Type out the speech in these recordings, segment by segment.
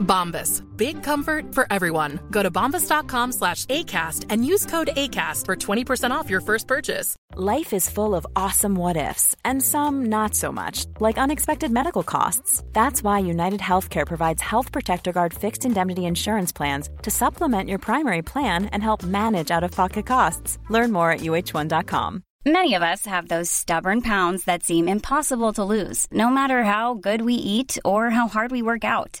Bombas. Big comfort for everyone. Go to bombas.com slash ACAST and use code ACAST for 20% off your first purchase. Life is full of awesome what ifs, and some not so much, like unexpected medical costs. That's why United Healthcare provides Health Protector Guard fixed indemnity insurance plans to supplement your primary plan and help manage out of pocket costs. Learn more at uh1.com. Many of us have those stubborn pounds that seem impossible to lose, no matter how good we eat or how hard we work out.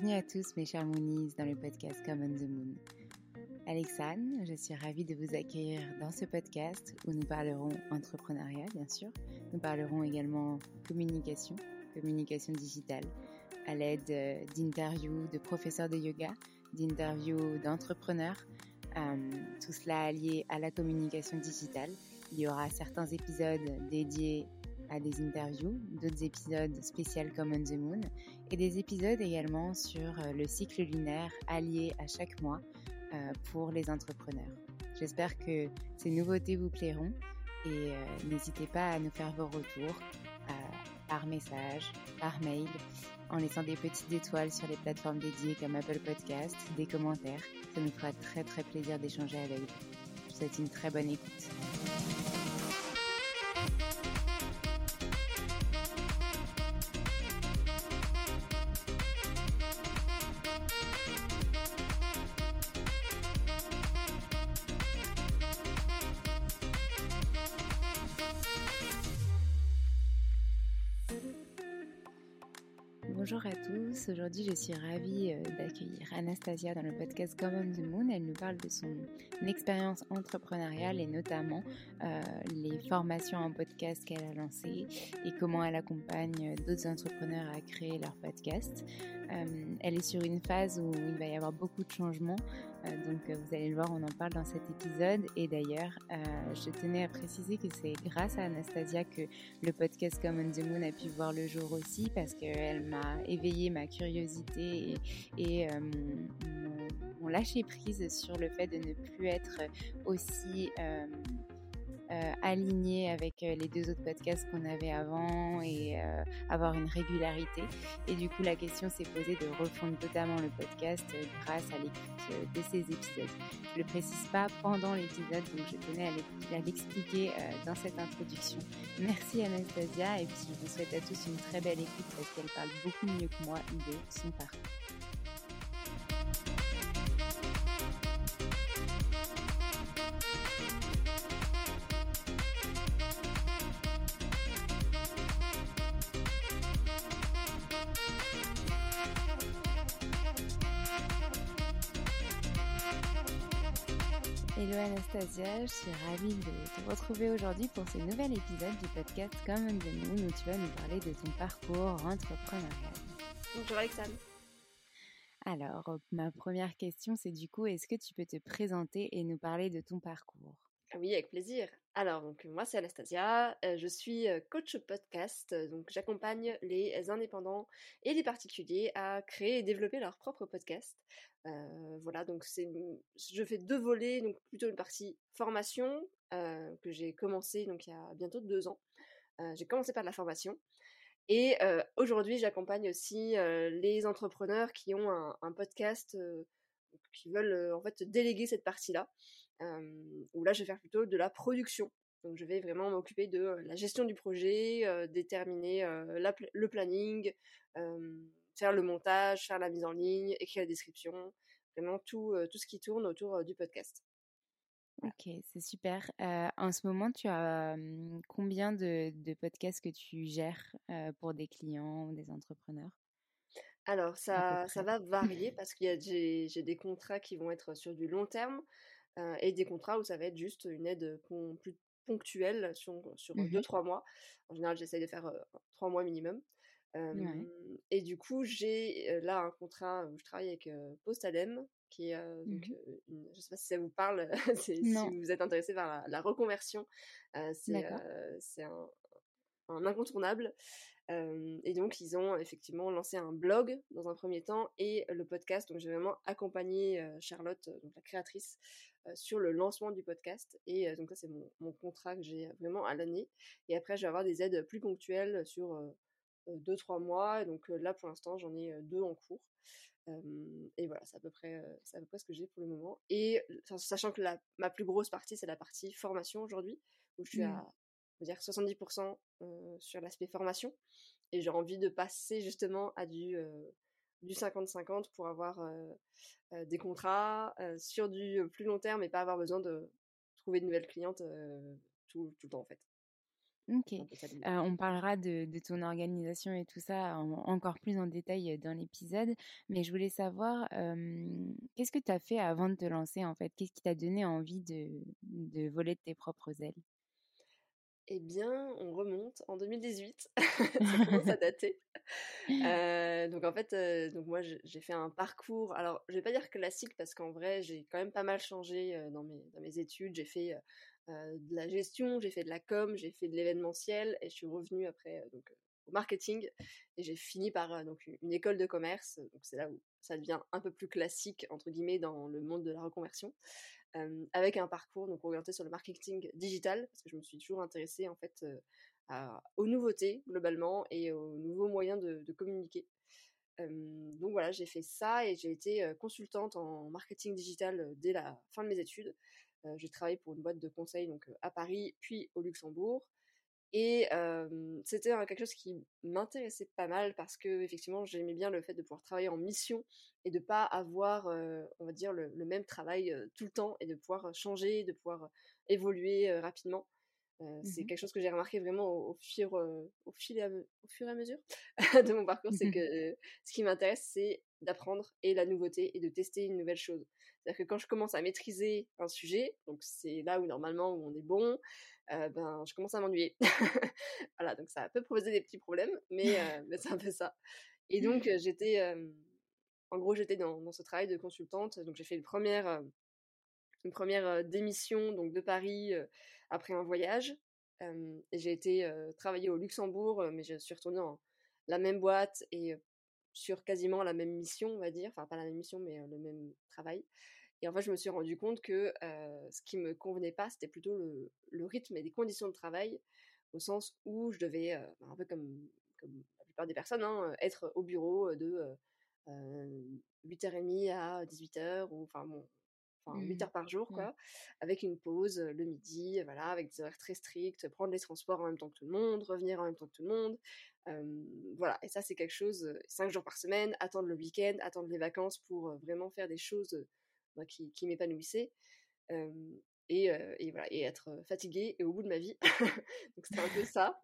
Bienvenue à tous mes chers Moonies dans le podcast Common the Moon. Alexandre, je suis ravie de vous accueillir dans ce podcast où nous parlerons entrepreneuriat bien sûr. Nous parlerons également communication, communication digitale, à l'aide euh, d'interviews de professeurs de yoga, d'interviews d'entrepreneurs, euh, tout cela allié à la communication digitale. Il y aura certains épisodes dédiés à des interviews, d'autres épisodes spéciaux comme On the Moon et des épisodes également sur euh, le cycle lunaire allié à chaque mois euh, pour les entrepreneurs. J'espère que ces nouveautés vous plairont et euh, n'hésitez pas à nous faire vos retours par message, par mail, en laissant des petites étoiles sur les plateformes dédiées comme Apple Podcast, des commentaires. Ça nous fera très très plaisir d'échanger avec vous. Je vous souhaite une très bonne écoute. Aujourd'hui je suis ravie euh, d'accueillir Anastasia dans le podcast Common the Moon. Elle nous parle de son expérience entrepreneuriale et notamment euh, les formations en podcast qu'elle a lancées et comment elle accompagne d'autres entrepreneurs à créer leur podcast. Euh, elle est sur une phase où il va y avoir beaucoup de changements, euh, donc euh, vous allez le voir, on en parle dans cet épisode. Et d'ailleurs, je tenais à préciser que c'est grâce à Anastasia que le podcast Common the Moon a pu voir le jour aussi parce qu'elle m'a éveillé ma curiosité et, et mon, mon lâcher prise sur le fait de ne plus être aussi euh, aligné avec euh, les deux autres podcasts qu'on avait avant et euh, avoir une régularité. Et du coup, la question s'est posée de refondre totalement le podcast euh, grâce à l'écoute de ces épisodes. Je le précise pas pendant l'épisode, donc je tenais à l'ex- à l'expliquer dans cette introduction. Merci Anastasia et puis je vous souhaite à tous une très belle écoute parce qu'elle parle beaucoup mieux que moi de son parcours. Hello Anastasia, je suis ravie de te retrouver aujourd'hui pour ce nouvel épisode du podcast Common the Moon où tu vas nous parler de ton parcours entrepreneurial. Bonjour Alexandre. Alors, ma première question c'est du coup, est-ce que tu peux te présenter et nous parler de ton parcours? Ah oui, avec plaisir. Alors, donc, moi, c'est Anastasia. je suis coach podcast. Donc, j'accompagne les indépendants et les particuliers à créer et développer leur propre podcast. voilà, donc je fais deux volets. Donc, plutôt une partie formation que j'ai commencé donc il y a bientôt deux ans. j'ai commencé par de la formation. Et aujourd'hui, j'accompagne aussi les entrepreneurs qui ont un podcast, qui veulent en fait déléguer cette partie-là où là je vais faire plutôt de la production. Donc je vais vraiment m'occuper de la gestion du projet, déterminer le planning, faire le montage, faire la mise en ligne, écrire la description, vraiment tout, tout ce qui tourne autour du podcast. Ok, c'est super. en ce moment, tu as combien de, de, podcasts que tu gères pour des clients ou des entrepreneurs? Alors, ça, ça va varier parce qu'il y a j'ai des contrats qui vont être sur du long terme. Euh, et des contrats où ça va être juste une aide plus ponctuelle sur, sur 2-3 mmh mois. En général, j'essaye de faire 3 mois minimum. Et du coup, j'ai là un contrat où je travaille avec Postalem, qui est, donc, mmh je ne sais pas si ça vous parle, si vous êtes intéressé par la, reconversion, c'est un, un, incontournable et donc, ils ont effectivement lancé un blog dans un premier temps et le podcast. Donc, j'ai vraiment accompagné Charlotte, donc la créatrice, sur le lancement du podcast. Et donc, ça, c'est mon, contrat que j'ai vraiment à l'année. Et après, je vais avoir des aides plus ponctuelles sur deux, trois mois. Donc, là, pour l'instant, j'en ai deux en cours. et voilà, c'est à, peu près, à peu près ce que j'ai pour le moment. Et sachant que la, ma plus grosse partie, c'est la partie formation aujourd'hui, où je suis à dire 70% sur l'aspect formation. Et j'ai envie de passer justement à du, du 50-50 pour avoir des contrats sur du plus long terme et pas avoir besoin de trouver de nouvelles clientes tout, tout, le temps en fait. Ok. on parlera de, de, ton organisation et tout ça encore plus en détail dans l'épisode, mais je voulais savoir qu'est-ce que tu as fait avant de te lancer en fait? Qu'est-ce qui t'a donné envie de, de voler de tes propres ailes? Eh bien, on remonte en 2018. ça commence à dater. Euh, donc en fait, euh, donc moi j'ai fait un parcours. Alors, je vais pas dire classique parce qu'en vrai, j'ai quand même pas mal changé euh, dans mes dans mes études. J'ai fait de la gestion, j'ai fait de la com, j'ai fait de l'événementiel et je suis revenue après donc au marketing et j'ai fini par donc une école de commerce. Donc c'est là où ça devient un peu plus classique entre guillemets dans le monde de la reconversion avec un parcours donc orienté sur le marketing digital parce que je me suis toujours intéressée en fait aux nouveautés globalement et aux nouveaux moyens de, communiquer. donc voilà, j'ai fait ça et j'ai été consultante en marketing digital dès la fin de mes études. j'ai travaillé pour une boîte de conseil donc à Paris puis au Luxembourg. Et c'était quelque chose qui m'intéressait pas mal parce que effectivement j'aimais bien le fait de pouvoir travailler en mission et de pas avoir, on va dire, le, même travail tout le temps et de pouvoir changer, de pouvoir évoluer rapidement. Mmh c'est quelque chose que j'ai remarqué vraiment au, fur, au, fil au fur et à mesure de mon parcours, c'est que ce qui m'intéresse, c'est d'apprendre et la nouveauté et de tester une nouvelle chose. C'est-à-dire que quand je commence à maîtriser un sujet, donc c'est là où normalement où on est bon, ben je commence à m'ennuyer. voilà, donc ça peut poser des petits problèmes, mais, mais c'est un peu ça. Et donc j'étais, en gros j'étais dans, dans, ce travail de consultante, donc j'ai fait une première, une première démission donc de Paris après un voyage. et j'ai été travailler au Luxembourg, mais je suis retournée dans la même boîte et sur quasiment la même mission, on va dire. Enfin, pas la même mission, mais le même travail. Et en fait, je me suis rendu compte que ce qui me convenait pas, c'était plutôt le, rythme et les conditions de travail, au sens où je devais, bah, un peu comme, comme, la plupart des personnes, hein, être au bureau de 8h30 à 18h, ou enfin bon, 8 mmh. heures par jour, quoi, avec une pause le midi, voilà, avec des horaires très stricts, prendre les transports en même temps que tout le monde, revenir en même temps que tout le monde. voilà, et ça, c'est quelque chose, 5 jours par semaine, attendre le week-end, attendre les vacances pour vraiment faire des choses qui, qui m'épanouissaient. Et, et, voilà, et être fatiguée et au bout de ma vie. Donc c'était un peu ça.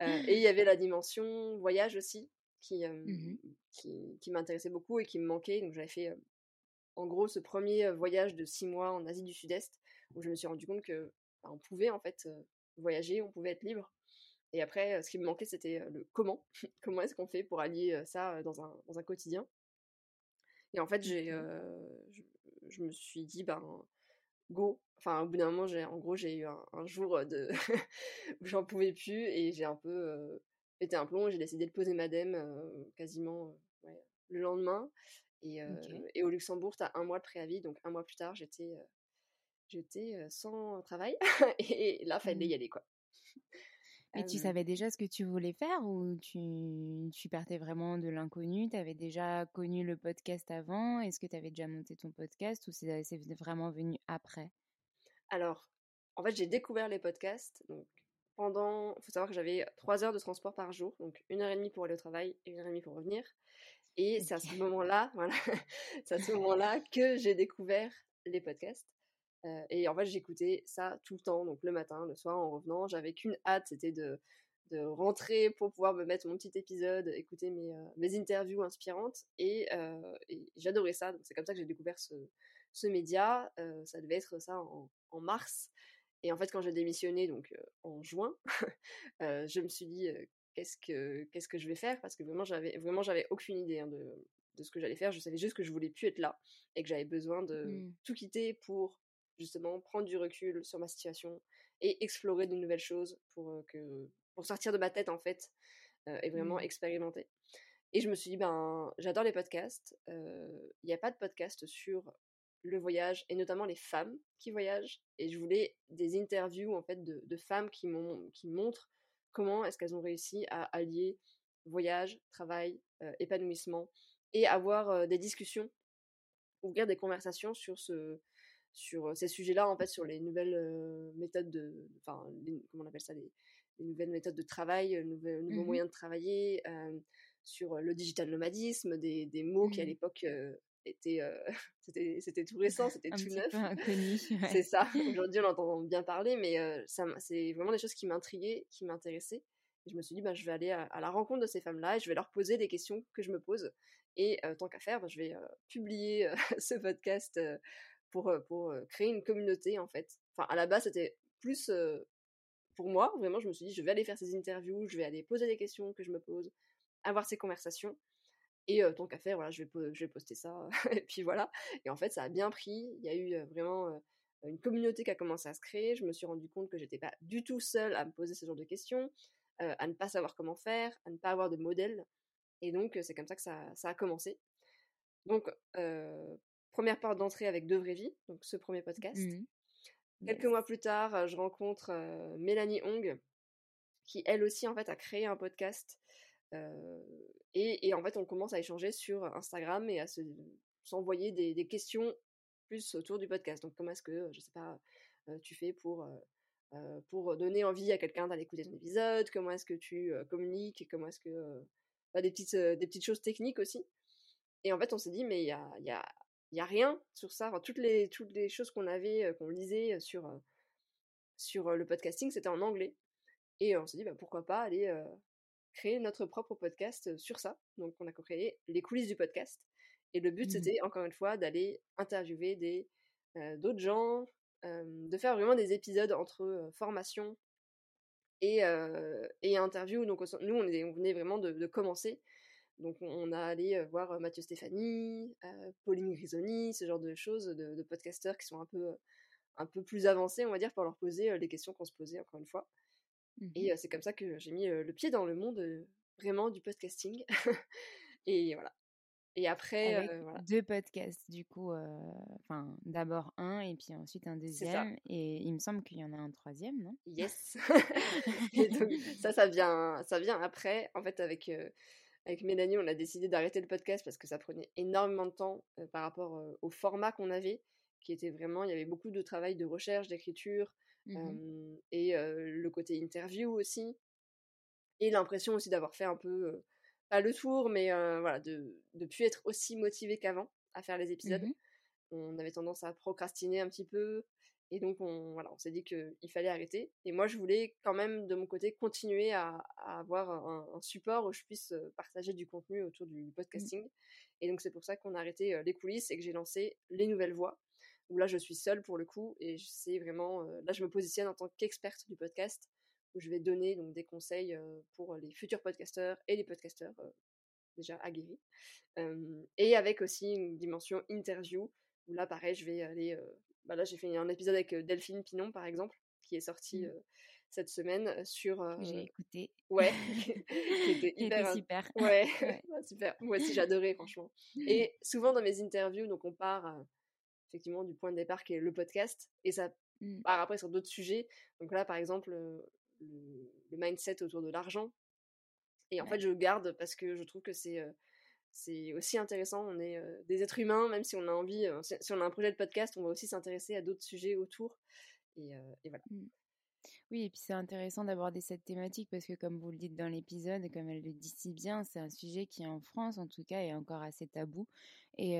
et il y avait la dimension voyage aussi, qui, mmh qui, qui m'intéressait beaucoup et qui me manquait. Donc j'avais fait en gros ce premier voyage de six mois en Asie du Sud-Est où je me suis rendu compte que bah, on pouvait en fait voyager, on pouvait être libre. Et après, ce qui me manquait, c'était le comment. comment est-ce qu'on fait pour allier ça dans un, dans un quotidien? Et en fait, j'ai, je, me suis dit, ben, go. Enfin, au bout d'un moment, j'ai, en gros, j'ai eu un, jour de où j'en pouvais plus et j'ai un peu pété un plomb. J'ai décidé de poser madame quasiment le lendemain. Et, et, au Luxembourg, tu as un mois de préavis, donc un mois plus tard, j'étais j'étais sans travail et là, fallait y mmh. aller quoi. Et tu savais déjà ce que tu voulais faire ou tu, tu partais vraiment de l'inconnu? Tu avais déjà connu le podcast avant? Est-ce que tu avais déjà monté ton podcast ou c'est vraiment venu après? Alors, en fait, j'ai découvert les podcasts. Donc, pendant, il faut savoir que j'avais trois heures de transport par jour, donc une heure et demie pour aller au travail et une heure et demie pour revenir. Et c'est à ce moment-là, voilà, c'est à ce moment-là que j'ai découvert les podcasts. Euh, et en fait, j'écoutais ça tout le temps, donc le matin, le soir, en revenant. J'avais qu'une hâte, c'était de, de rentrer pour pouvoir me mettre mon petit épisode, écouter mes, euh, mes interviews inspirantes. Et, euh, et j'adorais ça. Donc c'est comme ça que j'ai découvert ce, ce média. ça devait être ça en, en, mars. Et en fait, quand j'ai démissionné, donc en juin, je me suis dit qu'est-ce que qu'est-ce que je vais faire? Parce que vraiment j'avais vraiment j'avais aucune idée hein, de, de ce que j'allais faire. Je savais juste que je voulais plus être là et que j'avais besoin de mmh. tout quitter pour justement prendre du recul sur ma situation et explorer de nouvelles choses pour que pour sortir de ma tête en fait et vraiment mmh. expérimenter. Et je me suis dit ben j'adore les podcasts. Il n'y a pas de podcast sur le voyage et notamment les femmes qui voyagent et je voulais des interviews en fait de, de femmes qui montrent comment est-ce qu'elles ont réussi à allier voyage, travail, épanouissement et avoir des discussions, ouvrir des conversations sur ce sur ces sujets-là en fait sur les nouvelles méthodes de enfin comment on appelle ça les, nouvelles méthodes de travail, nouveaux, nouveaux mmh moyens de travailler, sur le digital nomadisme, des, des mots qui à mmh l'époque était c'était c'était tout récent, c'était tout neuf. C'est ça. Aujourd'hui, on entend bien parler, mais ça c'est vraiment des choses qui m'intriguaient, qui m'intéressaient. Et je me suis dit, bah, je vais aller à, la rencontre de ces femmes-là et je vais leur poser des questions que je me pose. Et tant qu'à faire, bah, je vais publier ce podcast pour, créer une communauté, en fait. Enfin, à la base, c'était plus pour moi. Vraiment, je me suis dit, je vais aller faire ces interviews, je vais aller poser des questions que je me pose, avoir ces conversations. Et tant qu'à faire, voilà, je vais, je vais poster ça. et puis voilà. Et en fait, ça a bien pris. Il y a eu vraiment une communauté qui a commencé à se créer. Je me suis rendu compte que j'étais pas du tout seule à me poser ce genre de questions, à ne pas savoir comment faire, à ne pas avoir de modèle. Et donc, c'est comme ça que ça, ça, a commencé. Donc, première porte d'entrée avec De Vraies Vies, donc ce premier podcast. Mmh Quelques mois plus tard, je rencontre Mélanie Hong, qui elle aussi, en fait, a créé un podcast et, en fait, on commence à échanger sur Instagram et à s'envoyer des, questions plus autour du podcast. Donc, comment est-ce que, je sais pas, tu fais pour, pour donner envie à quelqu'un d'aller écouter ton épisode? Comment est-ce que tu communiques? Comment est-ce que. Bah, des, petites, des petites choses techniques aussi. Et en fait, on s'est dit, mais il y a, y, a, y a rien sur ça. toutes, les, toutes les choses qu'on avait, qu'on lisait sur, sur le podcasting, c'était en anglais. Et on s'est dit, bah, pourquoi pas aller créer notre propre podcast sur ça. Donc, on a créé les coulisses du podcast. Et le but, mmh c'était encore une fois d'aller interviewer des d'autres gens, de faire vraiment des épisodes entre formation et, et interview. Donc, nous, on, on venait vraiment de, commencer. Donc, on a allé voir Mathieu Stéphanie, Pauline Grisoni, ce genre de choses, de, de, podcasteurs qui sont un peu, un peu plus avancés, on va dire, pour leur poser les questions qu'on se posait, encore une fois. Mmh et c'est comme ça que j'ai mis le pied dans le monde vraiment du podcasting. et voilà. Et après, deux podcasts, du coup, enfin d'abord un et puis ensuite un deuxième. Et il me semble qu'il y en a un troisième, non? Yes. et donc ça, ça vient, ça vient après. En fait, avec avec Mélanie, on a décidé d'arrêter le podcast parce que ça prenait énormément de temps par rapport au format qu'on avait, qui était vraiment, il y avait beaucoup de travail de recherche, d'écriture, Mmh et le côté interview aussi. Et l'impression aussi d'avoir fait un peu, pas le tour, mais voilà, de ne plus être aussi motivé qu'avant à faire les mmh épisodes. On avait tendance à procrastiner un petit peu. Et donc, on, voilà, on s'est dit qu'il fallait arrêter. Et moi, je voulais quand même, de mon côté, continuer à, avoir un, support où je puisse partager du contenu autour du mmh. podcasting. Et donc, c'est pour ça qu'on a arrêté les coulisses et que j'ai lancé les nouvelles voix, où là je suis seule pour le coup et c'est vraiment là je me positionne en tant qu'experte du podcast où je vais donner donc des conseils pour les futurs podcasteurs et les podcasteurs déjà aguerris et avec aussi une dimension interview où là pareil je vais aller bah là, j'ai fait un épisode avec Delphine Pinon, par exemple, qui est sorti Mmh. cette semaine sur. J'ai écouté. Ouais, qui était hyper. super. Ouais, Ouais. super. Moi aussi, j'adorais, franchement. Et souvent dans mes interviews, donc on part euh, effectivement du point de départ qui est le podcast, et ça Mmh. part après sur d'autres sujets. Donc là, par exemple, le, le mindset autour de l'argent. Et en Ouais. fait, je le garde parce que je trouve que c'est c'est aussi intéressant. On est euh, des êtres humains, même si on a envie, euh, si, si on a un projet de podcast, on va aussi s'intéresser à d'autres sujets autour. Et, euh, et voilà. Mmh. Oui, et puis c'est intéressant d'aborder cette thématique parce que, comme vous le dites dans l'épisode, et comme elle le dit si bien, c'est un sujet qui, en France en tout cas, est encore assez tabou. Et,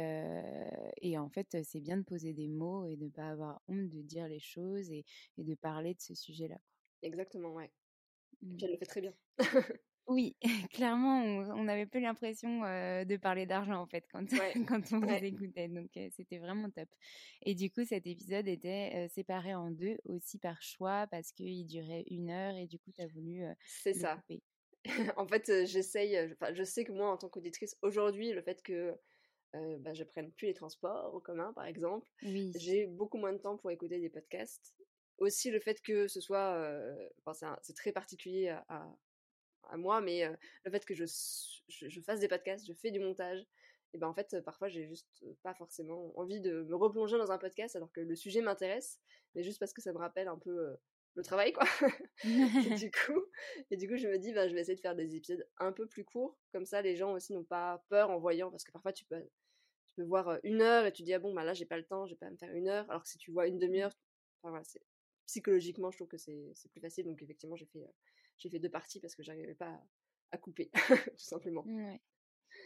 et en fait, c'est bien de poser des mots et de ne pas avoir honte de dire les choses et, et de parler de ce sujet-là. Exactement, ouais. Et Mmh. puis elle le fait très bien. Oui, clairement, on, on avait peu l'impression euh, de parler d'argent en fait quand, Ouais. quand on Ouais. écoutait, donc euh, c'était vraiment top. Et du coup, cet épisode était euh, séparé en deux aussi par choix parce qu'il durait une heure et du coup, tu as voulu C'est ça. couper. en fait, j'essaye, enfin, je sais que moi, en tant qu'auditrice, aujourd'hui, le fait que bah, je prenne plus les transports en commun, par exemple, Oui, j'ai beaucoup moins de temps pour écouter des podcasts. Aussi, le fait que ce soit, euh, enfin, c'est très particulier à, à- à moi, mais euh, le fait que je, s- je, je fasse des podcasts, je fais du montage, et ben en fait, parfois, j'ai juste pas forcément envie de me replonger dans un podcast alors que le sujet m'intéresse, mais juste parce que ça me rappelle un peu le travail, quoi. et du coup, et du coup, je me dis, bah, je vais essayer de faire des épisodes un peu plus courts, comme ça, les gens aussi n'ont pas peur en voyant, parce que parfois, tu peux, tu peux voir une heure et tu dis, ah bon, bah là, j'ai pas le temps, je vais pas me faire une heure, alors que si tu vois une demi-heure, enfin voilà, c'est psychologiquement, je trouve que c'est c'est plus facile, donc effectivement, j'ai fait, euh, j'ai fait deux parties parce que j'arrivais pas à, couper, tout simplement. Ouais.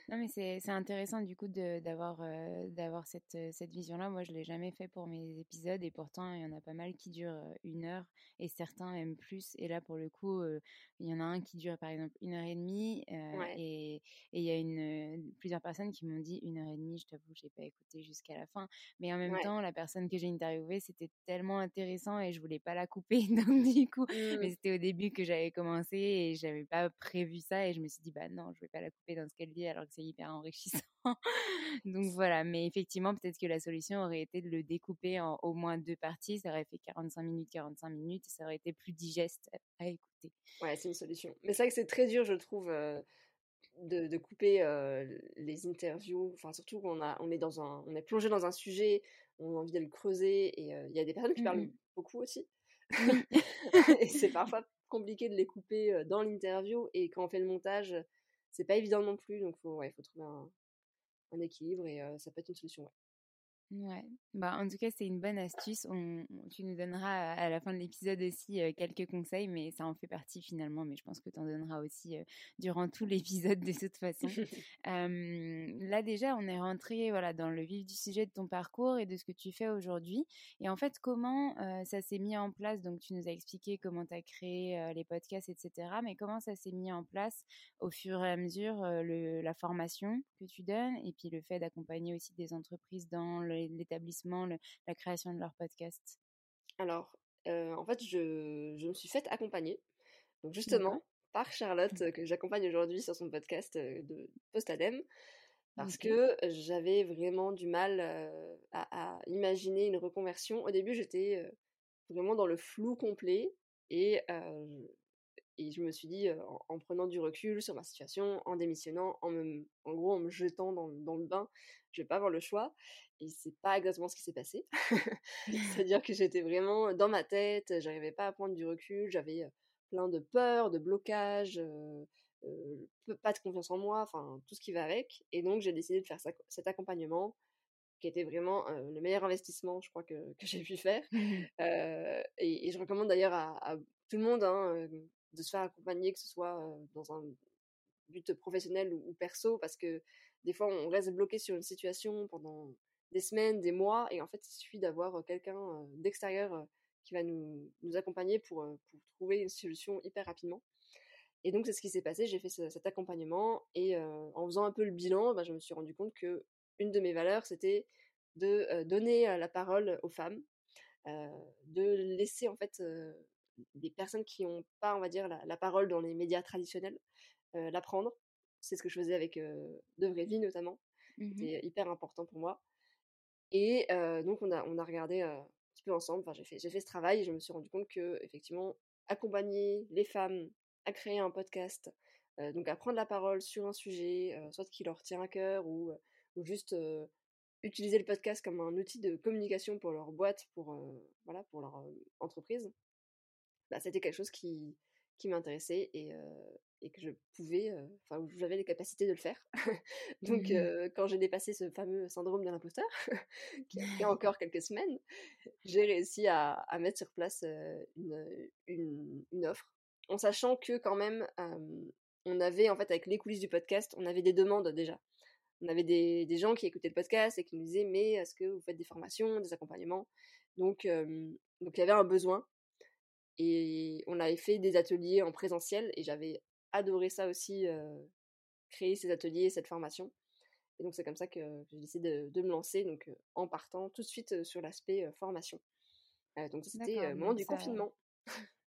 Non, mais c'est intéressant du coup d'avoir euh, d'avoir cette, euh, cette vision-là. Moi, je l'ai jamais fait pour mes épisodes et pourtant, il y en a pas mal qui durent euh, une heure et certains même plus. Et là, pour le coup, euh, il y en a un qui dure par exemple une heure et demie euh, Ouais. et et il y a une, plusieurs personnes qui m'ont dit une heure et demie. Je t'avoue, j'ai pas écouté jusqu'à la fin. Mais en même Ouais. temps, la personne que j'ai interviewée, c'était tellement intéressant et je voulais pas la couper. Donc du coup, mais Mm. c'était au début que j'avais commencé et j'avais pas prévu ça et je me suis dit bah non je vais pas la couper dans ce qu'elle dit alors que c'est hyper enrichissant donc voilà mais effectivement peut-être que la solution aurait été de le découper en au moins deux parties ça aurait fait 45 minutes 45 minutes et ça aurait été plus digeste à écouter Ouais, c'est une solution. Mais c'est vrai que c'est très dur, je trouve, euh, de, de couper euh, les interviews. Enfin, surtout quand on, a, on est dans un, on est plongé dans un sujet, on a envie de le creuser. Et euh, il y a des personnes qui parlent mm. beaucoup aussi. et c'est parfois compliqué de les couper dans l'interview. Et quand on fait le montage, c'est pas évident non plus. Donc, faut, ouais, faut trouver un, un équilibre et euh, ça peut être une solution. Ouais. Ouais, bah en tout cas c'est une bonne astuce. On, on- tu nous donneras à la fin de l'épisode aussi euh, quelques conseils, mais ça en fait partie finalement. Mais je pense que tu en donneras aussi euh, durant tout l'épisode de toute façon. Euh, là déjà on est rentré voilà dans le vif du sujet de ton parcours et de ce que tu fais aujourd'hui. Et en fait comment euh, ça s'est mis en place? Donc tu nous as expliqué comment tu as créé les podcasts, etc. Mais comment ça s'est mis en place au fur et à mesure le, la formation que tu donnes et puis le fait d'accompagner aussi des entreprises dans le- l'établissement, la création de leur podcast? Alors, euh, en fait, je, je me suis faite accompagner. Donc, justement, par Charlotte, euh, que j'accompagne aujourd'hui sur son podcast de Postadem, parce que j'avais vraiment du mal euh, à, à imaginer une reconversion. Au début, j'étais euh, vraiment dans le flou complet et, et je me suis dit, en, en prenant du recul sur ma situation, en démissionnant, en, me, en gros, en me jetant dans, dans le bain, je vais pas avoir le choix. Et c'est pas exactement ce qui s'est passé. C'est-à-dire que j'étais vraiment dans ma tête, j'arrivais pas à prendre du recul, j'avais plein de peurs, de blocages, euh, euh, pas de confiance en moi, enfin tout ce qui va avec. Et donc j'ai décidé de faire ça- cet accompagnement qui était vraiment euh, le meilleur investissement, je crois, que, que j'ai pu faire. Euh, et, et je recommande d'ailleurs à, à tout le monde hein, de se faire accompagner, que ce soit dans un but professionnel ou, perso, parce que des fois on reste bloqué sur une situation pendant des semaines, des mois, et en fait il suffit d'avoir quelqu'un d'extérieur qui va nous, nous accompagner pour, pour trouver une solution hyper rapidement. Et donc c'est ce qui s'est passé, j'ai fait ce- cet accompagnement, et en faisant un peu le bilan, bah, je me suis rendu compte que une de mes valeurs, c'était de donner la parole aux femmes, de laisser en fait des personnes qui n'ont pas, on va dire, la, la parole dans les médias traditionnels, euh, la prendre. C'est ce que je faisais avec De Vraie Vie notamment. Mhm. C'était hyper important pour moi. Et donc, on a, on a regardé un petit peu ensemble. Enfin, j'ai fait, j'ai fait ce travail et je me suis rendu compte que, effectivement, accompagner les femmes à créer un podcast, donc à prendre la parole sur un sujet, soit qui leur tient à cœur ou, ou juste utiliser le podcast comme un outil de communication pour leur boîte, pour, voilà, pour leur entreprise, bah, c'était quelque chose qui, qui m'intéressait et, et que je pouvais, enfin, j'avais les capacités de le faire. Donc, mmh quand j'ai dépassé ce fameux syndrome de l'imposteur, qui a encore quelques semaines, j'ai réussi à, à, mettre sur place une, une, une, offre, en sachant que quand même, on avait, en fait, avec les coulisses du podcast, on avait des demandes déjà. On avait des, des gens qui écoutaient le podcast et qui nous disaient, mais est-ce que vous faites des formations, des accompagnements? Donc, donc il y avait un besoin. Et on avait fait des ateliers en présentiel et j'avais adoré ça aussi, créer ces ateliers, cette formation. Et donc c'est comme ça que j'ai décidé de, me lancer, donc en partant tout de suite sur l'aspect formation. donc c'était le moment du confinement.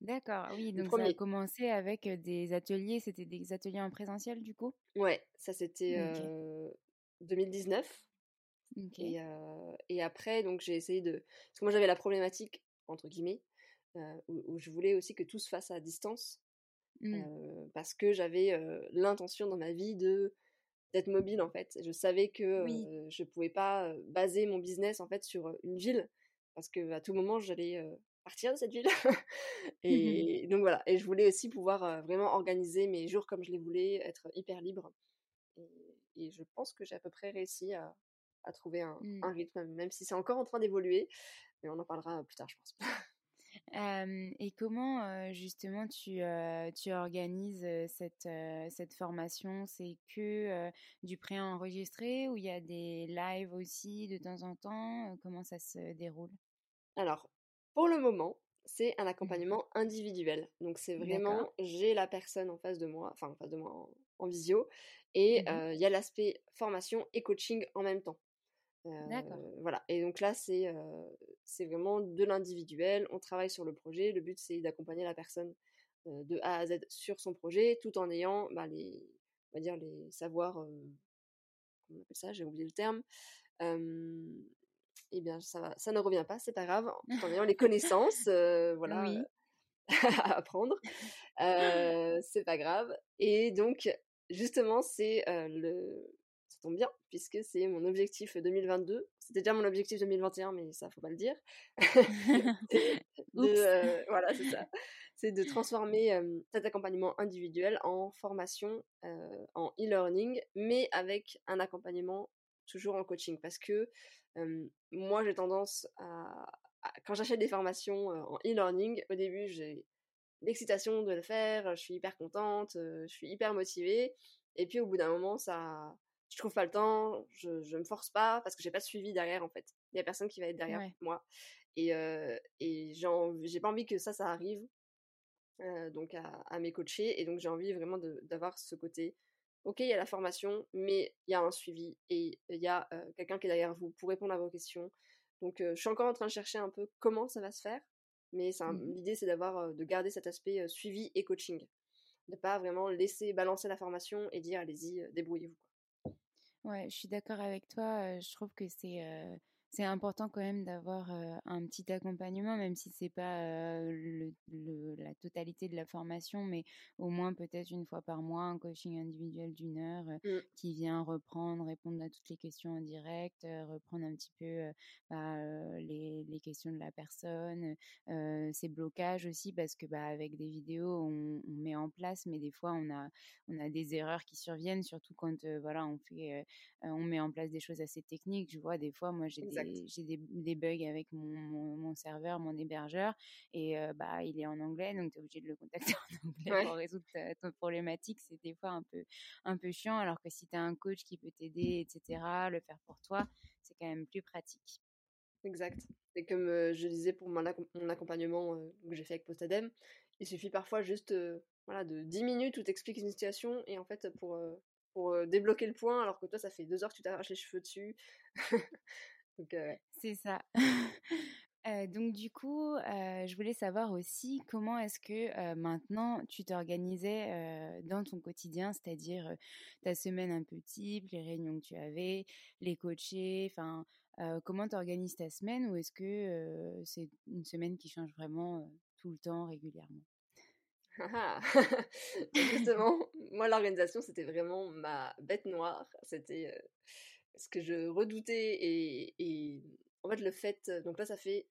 D'accord, oui, donc ça a commencé avec des ateliers, c'était des ateliers en présentiel du coup? Ouais, ça c'était 2019. Et, et, après, donc j'ai essayé de... Parce que moi j'avais la problématique, entre guillemets, où, je voulais aussi que tout se fasse à distance. Mmh. parce que j'avais l'intention dans ma vie de d'être mobile en fait. Je savais que je pouvais pas baser mon business en fait sur une ville parce que à tout moment j'allais partir de cette ville. et donc voilà. Et je voulais aussi pouvoir vraiment organiser mes jours comme je les voulais, être hyper libre. Et, je pense que j'ai à peu près réussi à, à trouver un, mmh. un, rythme, même si c'est encore en train d'évoluer. Mais on en parlera plus tard, je pense. et comment justement tu, tu organises cette, cette formation? C'est que du pré-enregistré ou il y a des lives aussi de temps en temps? Comment ça se déroule? Alors, pour le moment, c'est un mmh accompagnement individuel. Donc c'est vraiment, j'ai la personne en face de moi, enfin en face de moi en, visio, et mmh il y a l'aspect formation et coaching en même temps. Voilà. Et donc là, c'est c'est vraiment de l'individuel. On travaille sur le projet. Le but, c'est d'accompagner la personne de A à Z sur son projet, tout en ayant bah, les, on va dire les savoirs, comment on appelle ça J'ai oublié le terme. eh bien, ça, va, ça ne revient pas, c'est pas grave. Tout en ayant les connaissances, voilà, à apprendre. c'est pas grave. Et donc, justement, c'est le bien, puisque c'est mon objectif 2022. C'était déjà mon objectif 2021, mais ça, faut pas le dire. Euh, voilà, c'est ça. C'est de transformer cet accompagnement individuel en formation, en e-learning, mais avec un accompagnement toujours en coaching. Parce que moi, j'ai tendance à, quand j'achète des formations en e-learning, au début, j'ai l'excitation de le faire, je suis hyper contente, je suis hyper motivée. Et puis au bout d'un moment, ça, je trouve pas le temps, je, je me force pas parce que j'ai pas de suivi derrière en fait. Il y a personne qui va être derrière moi. Et, euh, et j'ai pas envie que ça, ça arrive euh, donc à, à, mes coachés. Et donc j'ai envie vraiment d'avoir ce côté. Ok, il y a la formation, mais il y a un suivi et il y a euh, quelqu'un qui est derrière vous pour répondre à vos questions. Donc je suis encore en train de chercher un peu comment ça va se faire, mais mmh l'idée c'est d'avoir de garder cet aspect suivi et coaching, de pas vraiment laisser balancer la formation et dire allez-y débrouillez-vous. Ouais, je suis d'accord avec toi. Je trouve que c'est c'est important quand même d'avoir un petit accompagnement, même si c'est pas le, la totalité de la formation, mais au moins peut-être une fois par mois un coaching individuel d'une heure mmh. qui vient reprendre, répondre à toutes les questions en direct, reprendre un petit peu bah, les, les, questions de la personne, ses blocages aussi, parce que bah, avec des vidéos on, on, met en place, mais des fois on a on a des erreurs qui surviennent, surtout quand voilà on fait on met en place des choses assez techniques. Je vois des fois moi j'ai des j'ai des, bugs avec mon, serveur, mon hébergeur, et bah il est en anglais, donc tu es obligé de le contacter en anglais pour résoudre ta, problématique. C'est des fois un peu, un peu chiant, alors que si tu as un coach qui peut t'aider, etc., le faire pour toi, c'est quand même plus pratique. Exact. Et comme je disais pour mon, accompagnement que j'ai fait avec Postadem, il suffit parfois juste voilà, de 10 minutes où tu expliques une situation et en fait pour, pour débloquer le point alors que toi ça fait deux heures que tu t'arraches les cheveux dessus. C'est ça. donc du coup, je voulais savoir aussi comment est-ce que maintenant tu t'organisais dans ton quotidien, c'est-à-dire ta semaine un peu type, les réunions que tu avais, les coachés, enfin comment tu organises ta semaine ou est-ce que c'est une semaine qui change vraiment tout le temps, régulièrement? Ah ah! Justement, moi, l'organisation, c'était vraiment ma bête noire. C'était ce que je redoutais et, en fait, le fait. Donc là, ça fait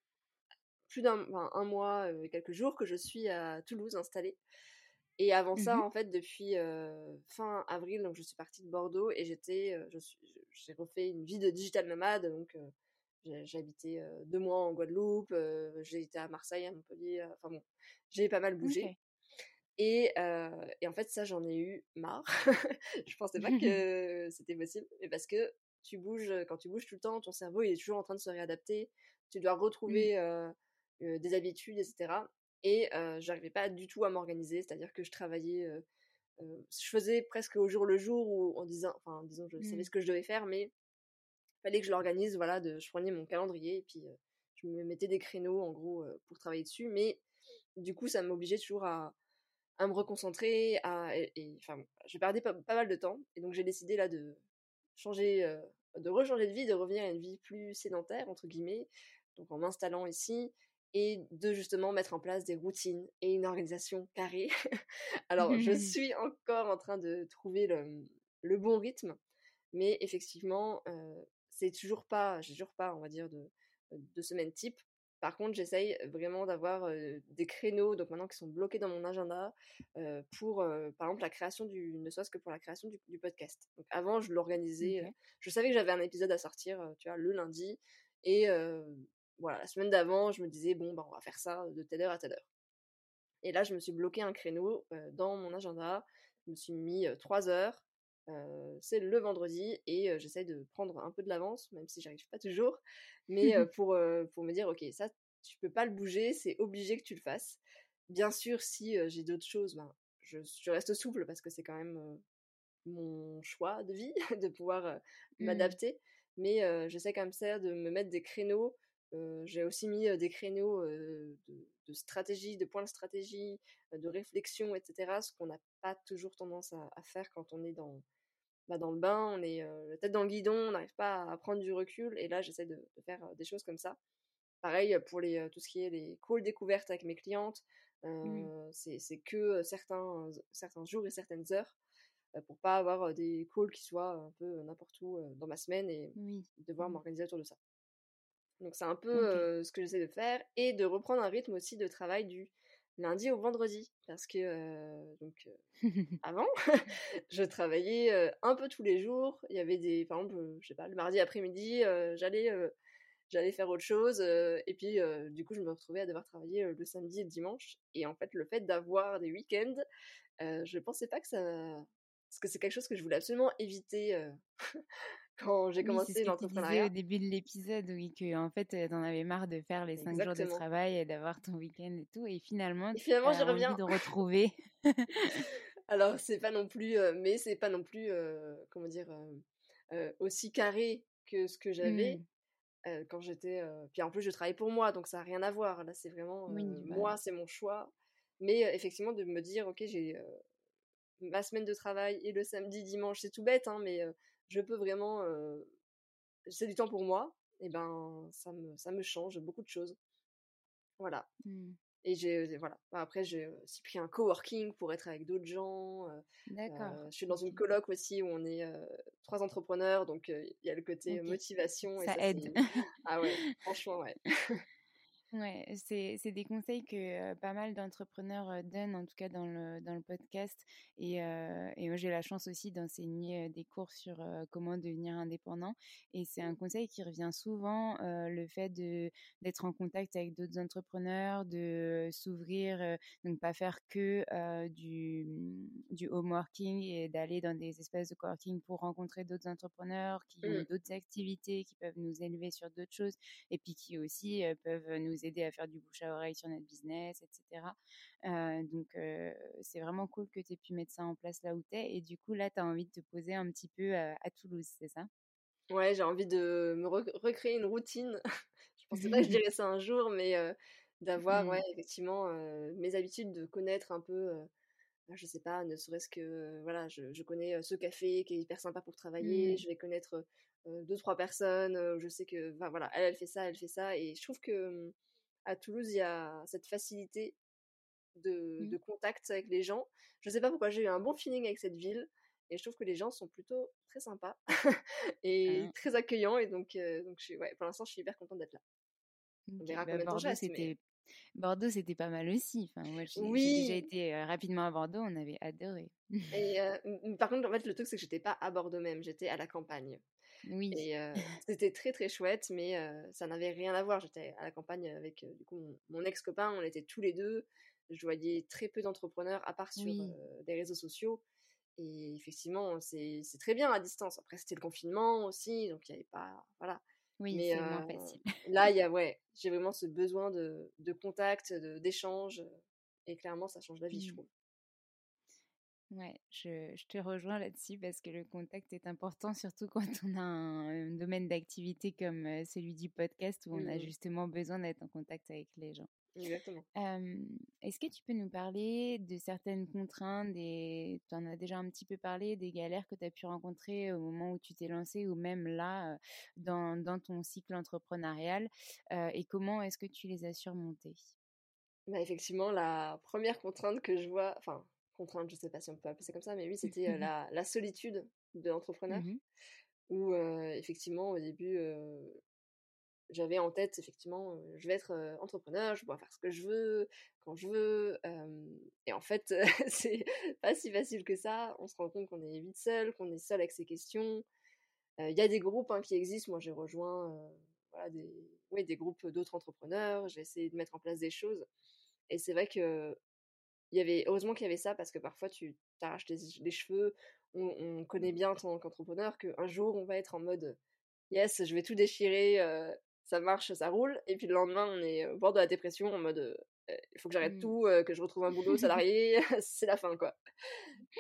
plus d'un un mois et quelques jours que je suis à Toulouse installée. Et avant ça, mmh en fait, depuis fin avril, donc je suis partie de Bordeaux et j'étais, j'ai refait une vie de digital nomade. Donc j'ai habité deux mois en Guadeloupe, j'ai été à Marseille, à Montpellier. Enfin bon, j'ai pas mal bougé. Et, et, en fait, ça, j'en ai eu marre. je pensais pas que c'était possible, mais parce que tu bouges, quand tu bouges tout le temps, ton cerveau il est toujours en train de se réadapter. Tu dois retrouver des habitudes, etc. Et j'arrivais pas du tout à m'organiser, c'est-à-dire que je travaillais, je faisais presque au jour le jour ou en disant, enfin, disons, je savais mmh. ce que je devais faire, mais fallait que je l'organise. Voilà, de, je prenais mon calendrier et puis je me mettais des créneaux en gros pour travailler dessus, mais du coup, ça m'obligeait toujours à à me reconcentrer, à, et, enfin, je perdais pas, pas, mal de temps, et donc j'ai décidé là de changer, euh, de rechanger de vie, de revenir à une vie plus sédentaire entre guillemets, donc en m'installant ici et de justement mettre en place des routines et une organisation carrée. Alors je suis encore en train de trouver le, le bon rythme, mais effectivement euh, c'est toujours pas, j'ai toujours pas, on va dire de de semaine type par contre, j'essaye vraiment d'avoir des créneaux, donc maintenant qui sont bloqués dans mon agenda, pour, par exemple, la création du, ne serait-ce que pour la création du, podcast. Donc avant, je l'organisais, je savais que j'avais un épisode à sortir, tu vois, le lundi, et voilà, la semaine d'avant, je me disais, bon, bah, on va faire ça de telle heure à telle heure. Et là, je me suis bloqué un créneau dans mon agenda, je me suis mis trois heures, c'est le vendredi et j'essaie de prendre un peu de l'avance, même si j'arrive pas toujours, mais pour, pour me dire, ok, ça, tu peux pas le bouger, c'est obligé que tu le fasses. Bien sûr, si j'ai d'autres choses, ben, je, je, reste souple parce que c'est quand même mon choix de vie de pouvoir mmh. m'adapter, mais j'essaie quand même ça de me mettre des créneaux. J'ai aussi mis des créneaux de, de, stratégie, de points de stratégie, de réflexion, etc. Ce qu'on n'a pas toujours tendance à, à, faire quand on est dans, bah, dans le bain, on est la tête dans le guidon, on n'arrive pas à prendre du recul. Et là, j'essaie de, faire des choses comme ça. Pareil pour les, tout ce qui est les calls découvertes avec mes clientes. C'est que certains, certains jours et certaines heures pour pas avoir des calls qui soient un peu n'importe où dans ma semaine et devoir mmh. m'organiser autour de ça. Donc c'est un peu ce que j'essaie de faire et de reprendre un rythme aussi de travail du lundi au vendredi parce que donc avant je travaillais un peu tous les jours. Il y avait des par exemple je sais pas le mardi après-midi j'allais j'allais faire autre chose et puis du coup je me retrouvais à devoir travailler le samedi et le dimanche. Et en fait le fait d'avoir des week-ends je pensais pas que ça parce que c'est quelque chose que je voulais absolument éviter quand j'ai commencé oui, l'entrepreneuriat. au début de l'épisode, oui, que en fait, t'en avais marre de faire les cinq jours de travail et d'avoir ton week-end et tout, et finalement, et finalement, j'ai envie de retrouver. Alors, c'est pas non plus, mais c'est pas non plus, comment dire, aussi carré que ce que j'avais. Mmh. quand j'étais puis en plus je travaille pour moi donc ça n'a rien à voir là c'est vraiment bah moi c'est mon choix mais effectivement de me dire ok j'ai ma semaine de travail et le samedi dimanche c'est tout bête hein, mais je peux vraiment, c'est du temps pour moi, et ben ça me, ça me change beaucoup de choses. Voilà. Mmh. Et j'ai, voilà. Après, j'ai aussi pris un coworking pour être avec d'autres gens. D'accord. je suis dans une coloc aussi où on est trois entrepreneurs, donc il y a le côté motivation. Ça, et ça aide. ah ouais, franchement, ouais. Ouais, c'est c'est des conseils que pas mal d'entrepreneurs donnent, en tout cas dans le, dans le podcast. Et, et moi, j'ai la chance aussi d'enseigner des cours sur comment devenir indépendant. Et c'est un conseil qui revient souvent, le fait de d'être en contact avec d'autres entrepreneurs, de s'ouvrir, donc pas faire que du, du home working et d'aller dans des espaces de coworking pour rencontrer d'autres entrepreneurs qui ont mmh. d'autres activités, qui peuvent nous élever sur d'autres choses et puis qui aussi peuvent nous aider à faire du bouche à oreille sur notre business, etc. donc, c'est vraiment cool que tu aies pu mettre ça en place là où tu es. Et du coup, là, tu as envie de te poser un petit peu à, Toulouse, c'est ça? Ouais, j'ai envie de me recréer une routine. je pensais pas que je dirais ça un jour, mais d'avoir, ouais, mmh. effectivement, mes habitudes, de connaître un peu bah, je sais pas, ne serait-ce que, voilà, je, je, connais ce café qui est hyper sympa pour travailler, mmh. je vais connaître deux trois personnes. je sais que, voilà, elle, elle fait ça, elle fait ça, et je trouve que mmh, à Toulouse, il y a cette facilité de, Mmh. de contact avec les gens. Je sais pas pourquoi j'ai eu un bon feeling avec cette ville. Et je trouve que les gens sont plutôt très sympas et Ah. très accueillants. Et donc, euh, donc je suis, ouais, pour l'instant, je suis hyper contente d'être là. On verra Bah, combien de c'était Bordeaux, c'était pas mal aussi. Enfin, moi, j'ai déjà été euh, rapidement à Bordeaux, on avait adoré. Et euh, par contre, en fait, le truc, c'est que j'étais pas à Bordeaux même, j'étais à la campagne. Oui. Et euh, c'était très très chouette, mais euh, ça n'avait rien à voir. J'étais à la campagne avec euh, du coup mon, mon ex-copain, on était tous les deux. Je voyais très peu d'entrepreneurs, à part sur Oui. des réseaux sociaux. Et effectivement, c'est très bien à distance. Après, c'était le confinement aussi, donc il n'y avait pas. Voilà. Oui, c'est moins facile. là, il y a, ouais, j'ai vraiment ce besoin de, de contact, de- d'échange. Et clairement, ça change la vie, je trouve. Ouais, je, je te rejoins là-dessus parce que le contact est important, surtout quand on a un, un domaine d'activité comme euh, celui du podcast où on a Mhm. justement besoin d'être en contact avec les gens. Exactement. Euh, Est-ce que tu peux nous parler de certaines contraintes tu en as déjà un petit peu parlé, des galères que tu as pu rencontrer au moment où tu t'es lancé ou même là dans, dans ton cycle entrepreneurial euh, et comment est-ce que tu les as surmontées? Bah, effectivement, la première contrainte que je vois, enfin, contrainte, je sais pas si on peut appeler ça comme ça, mais oui, c'était euh, la, la solitude de l'entrepreneur, Mhm. où effectivement, au début, j'avais en tête, effectivement, je vais être entrepreneur, je vais pouvoir faire ce que je veux, quand je veux, et en fait, c'est pas si facile que ça, on se rend compte qu'on est vite seul, qu'on est seul avec ses questions. Il y a des groupes hein, qui existent, moi j'ai rejoint voilà, des, ouais, des groupes d'autres entrepreneurs, j'ai essayé de mettre en place des choses, et c'est vrai que il y avait heureusement qu'il y avait ça parce que parfois tu t'arraches les, les cheveux. On, on connaît bien en tant qu'entrepreneur qu'un jour on va être en mode yes, je vais tout déchirer, euh, ça marche, ça roule. Et puis le lendemain, on est au bord de la dépression en mode euh, il faut que j'arrête Mm. tout, euh, que je retrouve un boulot salarié, c'est la fin quoi.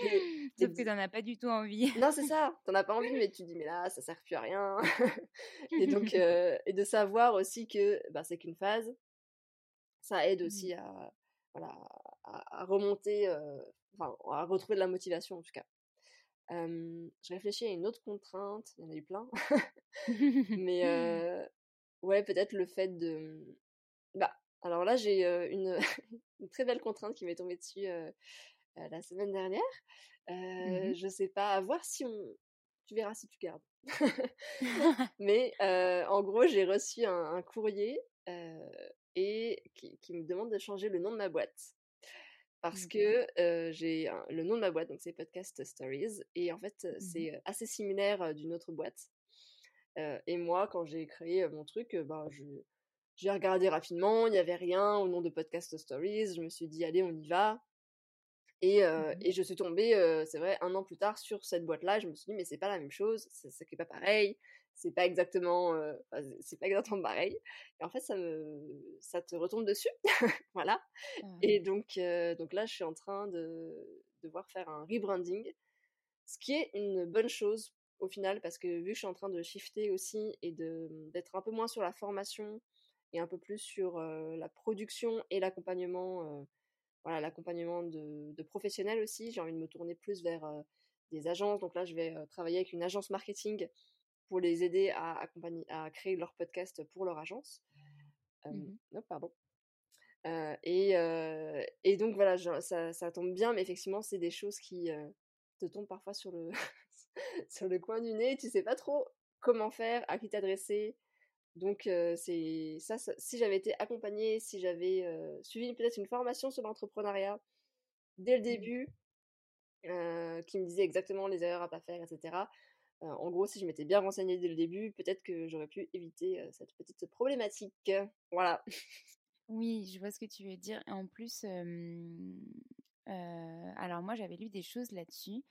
Et- Sauf que tu n'en as pas du tout envie. non, c'est ça, t'en as pas envie, mais tu te dis, mais là, ça sert plus à rien. et donc, euh, et de savoir aussi que bah, c'est qu'une phase, ça aide aussi à, voilà, à, à remonter, euh, enfin, à retrouver de la motivation en tout cas. Euh, je réfléchis à une autre contrainte, il y en a eu plein, mais euh, ouais, peut-être le fait de. Bah, alors là, j'ai euh, une, une très belle contrainte qui m'est tombée dessus euh, la semaine dernière. Euh, Mhm. Je sais pas, à voir si on. Tu verras si tu gardes. Mais en gros, j'ai reçu un, un courrier euh, et qui, qui me demande de changer le nom de ma boîte. Parce Ok. que euh, j'ai le nom de ma boîte, donc c'est Podcast Stories, et en fait, Mhm. c'est assez similaire d'une autre boîte. Euh, et moi, quand j'ai créé mon truc, bah, je, j'ai regardé rapidement, il n'y avait rien au nom de Podcast Stories. Je me suis dit, allez, on y va. Et, euh, Mhm. et je suis tombée, euh, c'est vrai, un an plus tard sur cette boîte-là. Je me suis dit, mais c'est pas la même chose, c'est c'est pas pareil, c'est pas exactement, euh, c'est pas exactement pareil. Et en fait, ça me, ça te retombe dessus, voilà. Ah. Et donc, euh, donc là, je suis en train de devoir faire un rebranding, ce qui est une bonne chose au final, parce que vu que je suis en train de shifter aussi et de d'être un peu moins sur la formation et un peu plus sur euh, la production et l'accompagnement, voilà, l'accompagnement de, de professionnels aussi. J'ai envie de me tourner plus vers des agences. Donc là, je vais travailler avec une agence marketing pour les aider à accompagner, à créer leur podcast pour leur agence. Euh, Mhm. non, pardon. Euh, et, euh, et donc voilà, je- ça, ça tombe bien, mais effectivement, c'est des choses qui te tombent parfois sur le, sur le coin du nez. Tu sais pas trop comment faire, à qui t'adresser. Donc c'est ça, ça- si j'avais été accompagnée, si j'avais suivi peut-être une formation sur l'entrepreneuriat dès le début, euh, qui me disait exactement les erreurs à pas faire, etc. euh, en gros, si je m'étais bien renseignée dès le début, peut-être que j'aurais pu éviter cette petite problématique. Voilà. Oui, je vois ce que tu veux dire. Et en plus, alors moi, j'avais lu des choses là-dessus.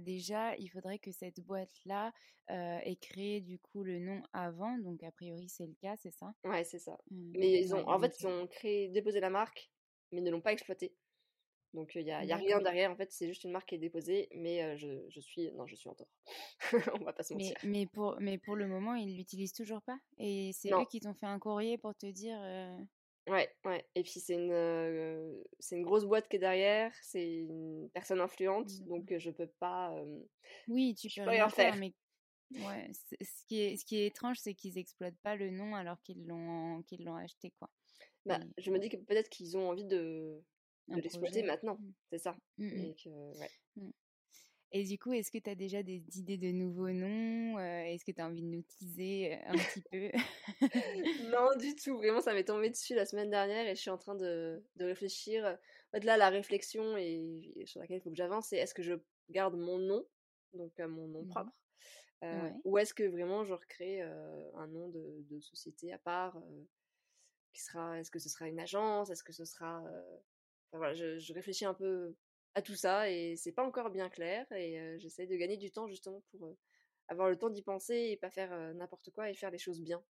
Déjà, il faudrait que cette boîte-là, ait créé du coup le nom avant, donc a priori c'est le cas, c'est ça? Ouais, c'est ça. Mmh, Mais ils ont, ouais, en fait, ils ont créé, déposé la marque, mais ne l'ont pas exploitée. Donc il y a, y a rien D'accord. derrière. En fait, c'est juste une marque qui est déposée, mais je, je suis, non, je suis en tort. On va pas se Mais mentir. mais pour mais pour le moment, ils l'utilisent toujours pas? Et c'est eux qui t'ont fait un courrier pour te dire, Ouais, ouais. Et puis c'est une, euh, c'est une grosse boîte qui est derrière. C'est une personne influente, D'accord. donc je peux pas, euh, oui, tu peux peux rien rien faire, faire. mais Ouais, ce qui est, ce qui est étrange, c'est qu'ils exploitent pas le nom alors qu'ils l'ont, qu'ils l'ont acheté, quoi. Bah, je me dis que peut-être qu'ils ont envie de, de l'exploiter maintenant, mmh. c'est ça. Mmh, mmh. Et, ouais. Et du coup, est-ce que tu as déjà des idées de nouveaux noms Est-ce que tu as envie de nous teaser un petit peu? Non, du tout. Vraiment, ça m'est tombé dessus la semaine dernière et je suis en train de, de réfléchir. En fait, là, la réflexion et, sur laquelle il faut que j'avance, c'est est-ce que je garde mon nom, donc mon nom propre, ou est-ce que vraiment je recrée un nom de, de, société à part qui sera, Est-ce que ce sera une agence Est-ce que ce sera... Voilà, je, je, réfléchis un peu à tout ça et c'est pas encore bien clair et j'essaie de gagner du temps justement pour avoir le temps d'y penser et pas faire n'importe quoi et faire les choses bien.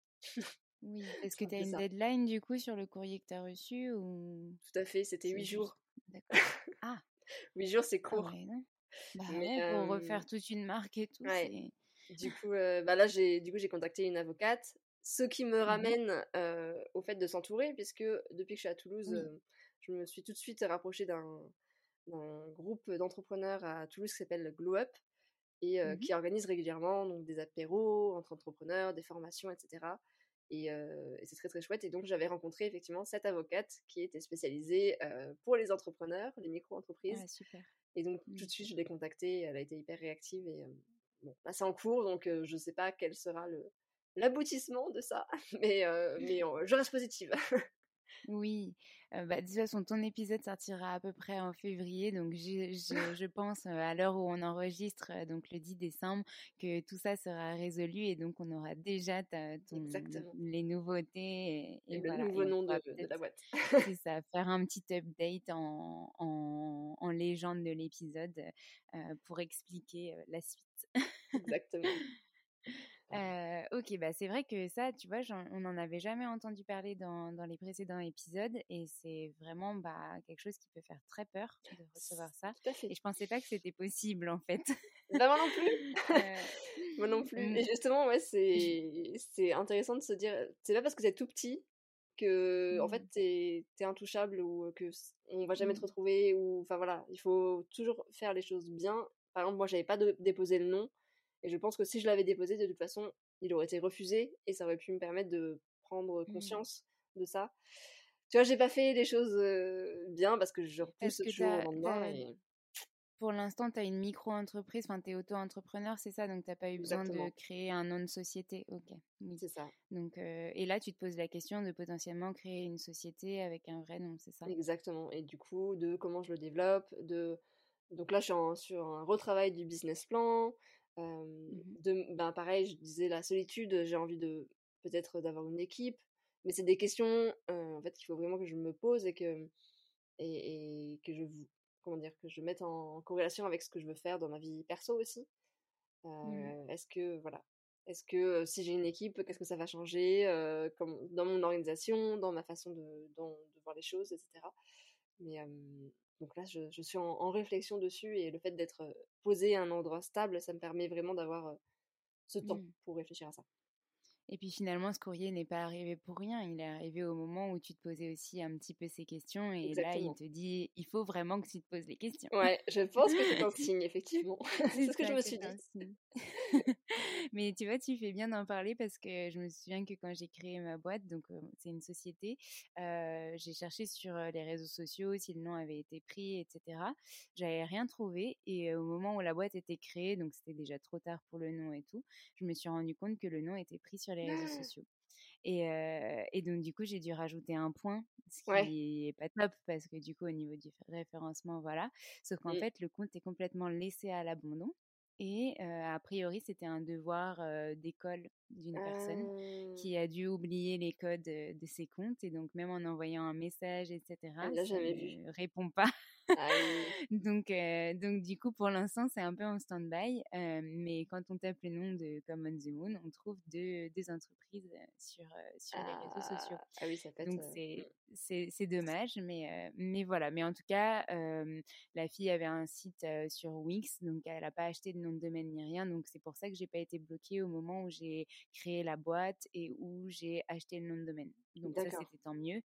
Oui, est-ce que tu as une deadline du coup sur le courrier que tu as reçu ou Tout à fait, c'était huit jours. D'accord. Ah. Huit jours, c'est ah court. bah ouais, pour refaire toute une marque et tout. Du coup, bah là, j'ai contacté une avocate, ce qui me mmh ramène au fait de s'entourer, puisque depuis que je suis à Toulouse, je me suis tout de suite rapprochée d'un groupe d'entrepreneurs à Toulouse qui s'appelle Glow Up et mmh qui organise régulièrement donc des apéros entre entrepreneurs, des formations, etc. Et, c'est très très chouette. Et donc j'avais rencontré effectivement cette avocate qui était spécialisée pour les entrepreneurs, les micro-entreprises. Ah, super. Et donc tout de mmh. suite je l'ai contactée, elle a été hyper réactive et bon, là c'est en cours donc je ne sais pas quel sera le l'aboutissement de ça, mais, mais je reste positive. Oui, bah, de toute façon, ton épisode sortira à peu près en février, donc je, je, pense à l'heure où on enregistre, donc le 10 décembre, que tout ça sera résolu et donc on aura déjà les nouveautés et, le nouveau nom de, la boîte. C'est ça, faire un petit update en, en, en légende de l'épisode pour expliquer la suite. Exactement. Euh, ok, bah c'est vrai que ça, tu vois, on n'en avait jamais entendu parler dans, dans les précédents épisodes et c'est vraiment bah, quelque chose qui peut faire très peur de recevoir ça. Et je pensais pas que c'était possible en fait. Bah, moi non plus. Euh, moi non plus. Et justement, ouais, c'est intéressant de se dire, c'est pas parce que c'est tout petit que en fait mmh. t'es es intouchable ou que on va jamais te mmh. retrouver ou enfin voilà, il faut toujours faire les choses bien. Par exemple, moi j'avais pas déposé le nom et je pense que si je l'avais déposé, de toute façon, il aurait été refusé et ça aurait pu me permettre de prendre mmh. conscience de ça. Tu vois, j'ai pas fait les choses bien parce que je repousse toujours le lendemain. Pour l'instant, tu as une micro-entreprise, enfin, tu es auto-entrepreneur, c'est ça? Donc, tu n'as pas eu besoin de créer un nom de société? Ok. Oui. C'est ça. Donc, et là, tu te poses la question de potentiellement créer une société avec un vrai nom, c'est ça? Exactement. Et du coup, de comment je le développe, de. Donc là, je suis sur un retravail du business plan, Mmh de, ben pareil, je disais la solitude, j'ai envie de peut-être d'avoir une équipe, mais c'est des questions en fait qu'il faut vraiment que je me pose et que et, que je comment dire que je mette en, corrélation avec ce que je veux faire dans ma vie perso aussi. Mmh. Est-ce que voilà, est-ce que si j'ai une équipe, qu'est-ce que ça va changer comme, dans mon organisation, dans ma façon de, de voir les choses, etc. Mais donc là, je, suis en, réflexion dessus et le fait d'être posé à un endroit stable, ça me permet vraiment d'avoir ce temps mmh. pour réfléchir à ça. Et puis finalement, ce courrier n'est pas arrivé pour rien. Il est arrivé au moment où tu te posais aussi un petit peu ces questions. Et là, il te dit, il faut vraiment que tu te poses les questions. Ouais, je pense que c'est un signe, effectivement. c'est ce que je me suis dit. Mais tu vois, tu fais bien d'en parler parce que je me souviens que quand j'ai créé ma boîte, donc c'est une société, j'ai cherché sur les réseaux sociaux si le nom avait été pris, etc. J'avais rien trouvé. Et au moment où la boîte était créée, donc c'était déjà trop tard pour le nom et tout, je me suis rendu compte que le nom était pris sur les réseaux ah! sociaux. Et, et, donc, du coup, j'ai dû rajouter un point, ce qui est pas top parce que du coup, au niveau du référencement, voilà. Sauf qu'en fait, le compte est complètement laissé à l'abandon. Et a priori, c'était un devoir d'école d'une personne ah! qui a dû oublier les codes de ses comptes. Et donc, même en envoyant un message, etc., ça ne répond pas. Ah donc, euh, donc, du coup, pour l'instant, c'est un peu en stand-by. Euh, mais quand on tape le nom de Common the Moon, on trouve deux, deux entreprises euh, sur, sur les réseaux sociaux. Ah, ah oui, ça peut Donc, c'est, c'est, dommage. Mais, mais voilà. Mais en tout cas, la fille avait un site sur Wix. Donc, elle n'a pas acheté de nom de domaine ni rien. Donc, c'est pour ça que j'ai pas été bloquée au moment où j'ai créé la boîte et où j'ai acheté le nom de domaine. Donc, ça, c'était tant mieux.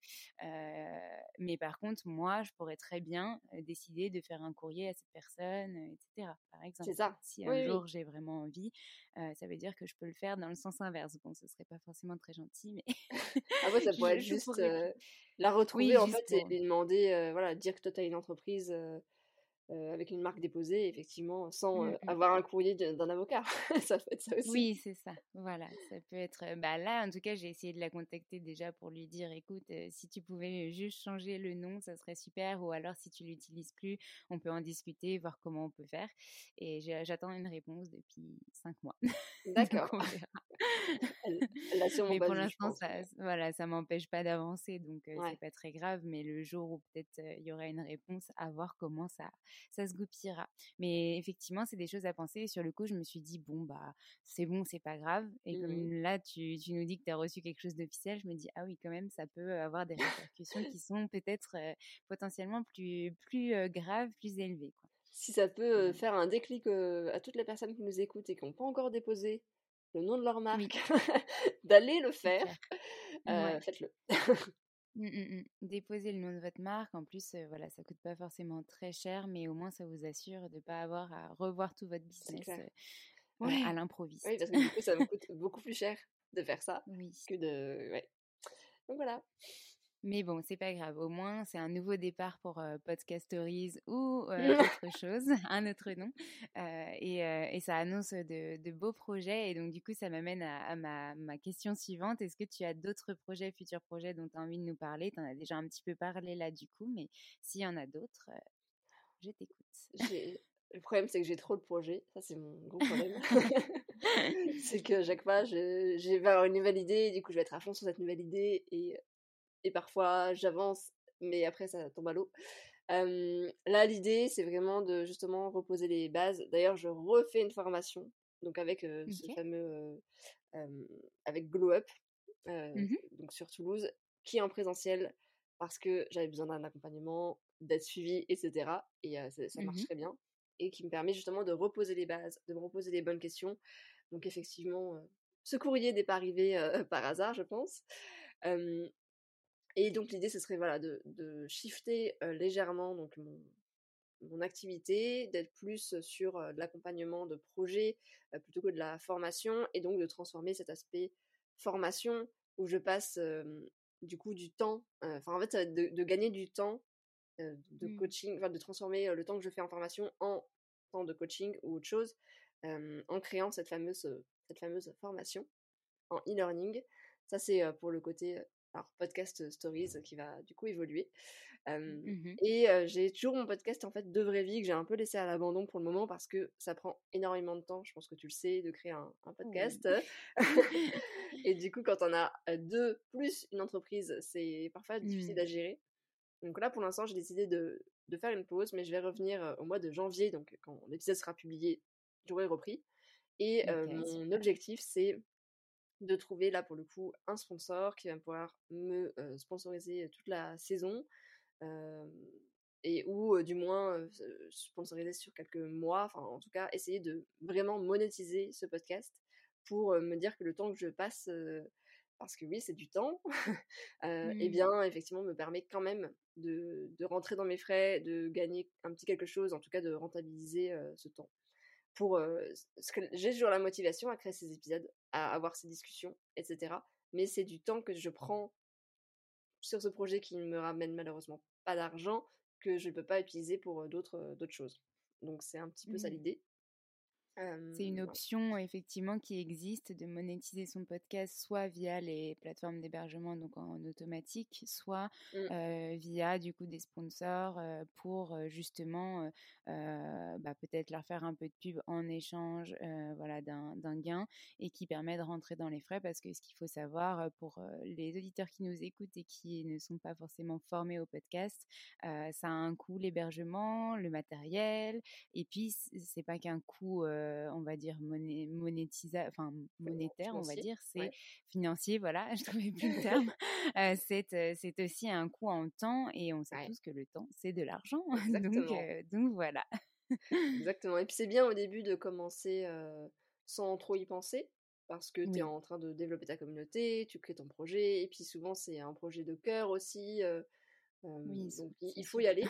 mais par contre, moi, je pourrais très bien décider de faire un courrier à cette personne, etc. Par exemple. Ça. Si un jour j'ai vraiment envie, ça veut dire que je peux le faire dans le sens inverse. Bon, ce serait pas forcément très gentil, mais. ah ouais, ça pourrait être juste la retrouver en fait et lui demander, voilà, dire que toi tu as une entreprise avec une marque déposée, effectivement, sans mmh, mmh. avoir un courrier d'un avocat. ça peut être ça aussi. Oui, c'est ça. Voilà, ça peut être. Bah là, en tout cas, j'ai essayé de la contacter déjà pour lui dire, écoute, si tu pouvais juste changer le nom, ça serait super. Ou alors, si tu l'utilises plus, on peut en discuter, voir comment on peut faire. Et j'attends une réponse depuis cinq mois. D'accord. Mais pour l'instant, ça, voilà, ça m'empêche pas d'avancer, donc c'est pas très grave. Mais le jour où peut-être il y aura une réponse, à voir comment ça ça se goupillera. Mais effectivement, c'est des choses à penser. sur le coup, je me suis dit, bon, bah, c'est bon, c'est pas grave. Et comme mmh là, tu, tu, nous dis que tu as reçu quelque chose d'officiel, je me dis, ah oui, quand même, ça peut avoir des répercussions qui sont peut-être potentiellement plus, plus graves, plus élevées. Quoi. Si ça peut faire un déclic à toutes les personnes qui nous écoutent et qui n'ont pas encore déposé le nom de leur marque, d'aller le faire, faites-le. Mmh, mmh. Déposez le nom de votre marque. En plus, voilà, voilà, ça coûte pas forcément très cher, mais au moins ça vous assure de ne pas avoir à revoir tout votre business à l'improviste. Oui, parce que du coup, ça me coûte beaucoup plus cher de faire ça que de. Ouais. Donc voilà. Mais bon, c'est pas grave. Au moins, c'est un nouveau départ pour Podcast Stories ou autre chose, un autre nom. Et, et, ça annonce de, de, beaux projets. Et donc, du coup, ça m'amène à, ma, ma, question suivante. Est-ce que tu as d'autres projets, futurs projets dont tu as envie de nous parler? Tu en as déjà un petit peu parlé là, du coup. Mais s'il y en a d'autres, je t'écoute. Le problème, c'est que j'ai trop de projets. Ça, c'est mon gros problème. c'est que chaque fois, je, je vais avoir une nouvelle idée. Et du coup, je vais être à fond sur cette nouvelle idée. Et et parfois j'avance, mais après ça tombe à l'eau. là, l'idée, c'est vraiment de justement reposer les bases. D'ailleurs, je refais une formation, donc avec ce fameux, avec Glow Up, mmh donc sur Toulouse, qui est en présentiel parce que j'avais besoin d'un accompagnement, d'être suivi, etc. Et ça, marche mmh très bien. Et qui me permet justement de reposer les bases, de me reposer les bonnes questions. Donc effectivement, ce courrier n'est pas arrivé par hasard, je pense. Et donc l'idée, ce serait voilà, de, de shifter légèrement donc, mon, mon activité, d'être plus sur l'accompagnement de projets plutôt que de la formation, et donc de transformer cet aspect formation où je passe du coup du temps, enfin en fait de, de, gagner du temps de mmh. coaching, enfin de transformer le temps que je fais en formation en temps de coaching ou autre chose, en créant cette fameuse, cette fameuse formation en e-learning. Ça, c'est pour le côté alors podcast stories qui va du coup évoluer. Mmh et j'ai toujours mon podcast en fait de vraie vie que j'ai un peu laissé à l'abandon pour le moment parce que ça prend énormément de temps. Je pense que tu le sais de créer un, podcast. et du coup, quand on a deux plus une entreprise, c'est parfois difficile à mmh. gérer. Donc là, pour l'instant, j'ai décidé de, de, faire une pause, mais je vais revenir au mois de janvier. Donc quand l'épisode sera publié, j'aurai repris. Et mon objectif, c'est de trouver là pour le coup un sponsor qui va pouvoir me sponsoriser toute la saison et ou du moins sponsoriser sur quelques mois, enfin en tout cas essayer de vraiment monétiser ce podcast pour me dire que le temps que je passe, parce que oui c'est du temps, et eh mmh. bien effectivement me permet quand même de, de, rentrer dans mes frais, de gagner un petit quelque chose, en tout cas de rentabiliser ce temps pour que j'ai toujours la motivation à créer ces épisodes, à avoir ces discussions, etc. Mais c'est du temps que je prends sur ce projet qui ne me ramène malheureusement pas d'argent que je ne peux pas utiliser pour d'autres d'autres choses. Donc c'est un petit peu ça mmh. l'idée. C'est une option effectivement qui existe de monétiser son podcast soit via les plateformes d'hébergement donc en automatique, soit mmh. via du coup des sponsors pour justement bah, peut-être leur faire un peu de pub en échange voilà d'un gain et qui permet de rentrer dans les frais parce que ce qu'il faut savoir pour les auditeurs qui nous écoutent et qui ne sont pas forcément formés au podcast, ça a un coût l'hébergement, le matériel et puis c'est pas qu'un coût on va dire, monétisa enfin, monétaire, on va dire, c'est financier, voilà, je ne trouvais plus le terme. c'est aussi un coût en temps et on sait tous que le temps, c'est de l'argent. donc, donc voilà. Exactement. Et puis c'est bien au début de commencer sans trop y penser parce que tu es en train de développer ta communauté, tu crées ton projet, et puis souvent c'est un projet de cœur aussi. donc il faut y aller.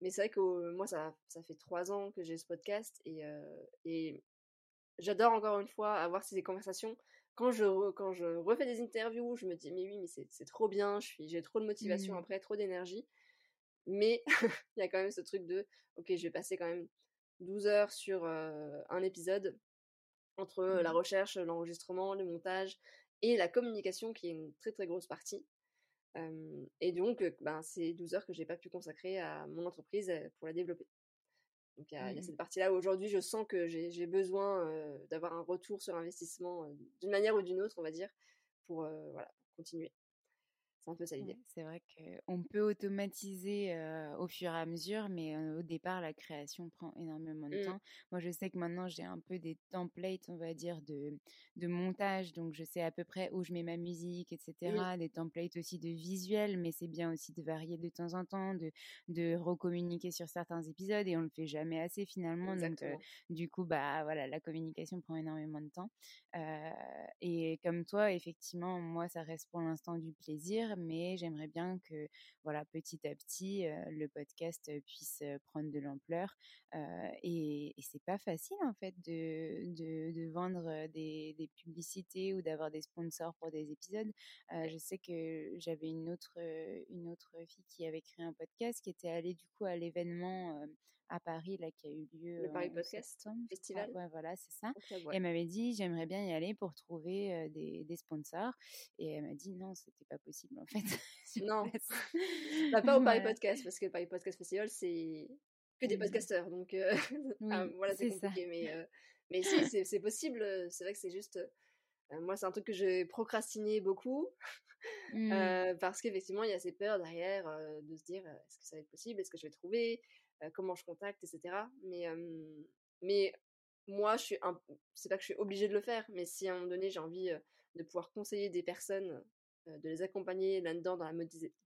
Mais c'est vrai que moi, ça, ça fait trois ans que j'ai ce podcast et, et j'adore encore une fois avoir ces conversations. Quand je, quand je refais des interviews, je me dis, mais oui, mais c'est trop bien, j'ai trop de motivation Mmh. après, trop d'énergie. Mais il y a quand même ce truc de, ok, je vais passer quand même 12 heures sur un épisode entre la Mmh. recherche, l'enregistrement, le montage et la communication qui est une très très grosse partie. Et donc, ben, c'est 12 heures que j'ai pas pu consacrer à mon entreprise pour la développer. Donc il y, a, y a Mmh. cette partie-là où aujourd'hui je sens que j'ai besoin d'avoir un retour sur investissement d'une manière ou d'une autre, on va dire, pour voilà, continuer. C'est un peu ça l'idée. Ouais, c'est vrai qu'on peut automatiser euh, au fur et à mesure, mais euh, au départ, la création prend énormément de Mmh. temps. Moi, je sais que maintenant, j'ai un peu des templates, on va dire, de, de montage, donc je sais à peu près où je mets ma musique, etc. Des templates aussi de visuels, mais c'est bien aussi de varier de temps en temps, de, de recommuniquer sur certains épisodes, et on le fait jamais assez finalement. Donc, euh, du coup, bah voilà, la communication prend énormément de temps. Et comme toi, effectivement, moi, ça reste pour l'instant du plaisir, mais j'aimerais bien que, voilà, petit à petit, le podcast puisse prendre de l'ampleur. Et c'est pas facile, en fait, de, de, de vendre des, des publicités ou d'avoir des sponsors pour des épisodes. Je sais que j'avais une autre, une autre fille qui avait créé un podcast, qui était allée du coup à l'événement à Paris là qui a eu lieu Le Paris Podcast septembre, Festival? Ouais, voilà, c'est ça. Et elle m'avait dit, j'aimerais bien y aller pour trouver euh, des, des sponsors. Et elle m'a dit, non, c'était pas possible en fait. Non. Bah, pas au Paris. Podcast, parce que le Paris Podcast Festival, c'est que des podcasteurs. Donc euh, ah, voilà, c'est c'est ça. compliqué. Mais, euh, mais si, c'est possible. C'est vrai que c'est juste. euh, moi, c'est un truc que j'ai procrastiné beaucoup. Mm. Euh, parce qu'effectivement, il y a ces peurs derrière euh, de se dire euh, est-ce que ça va être possible? Est-ce que je vais trouver? Comment je contacte Etc. Mais, euh, mais moi, je suis un... c'est pas que je suis obligée de le faire, mais si à un moment donné j'ai envie euh, de pouvoir conseiller des personnes, euh, de les accompagner là-dedans dans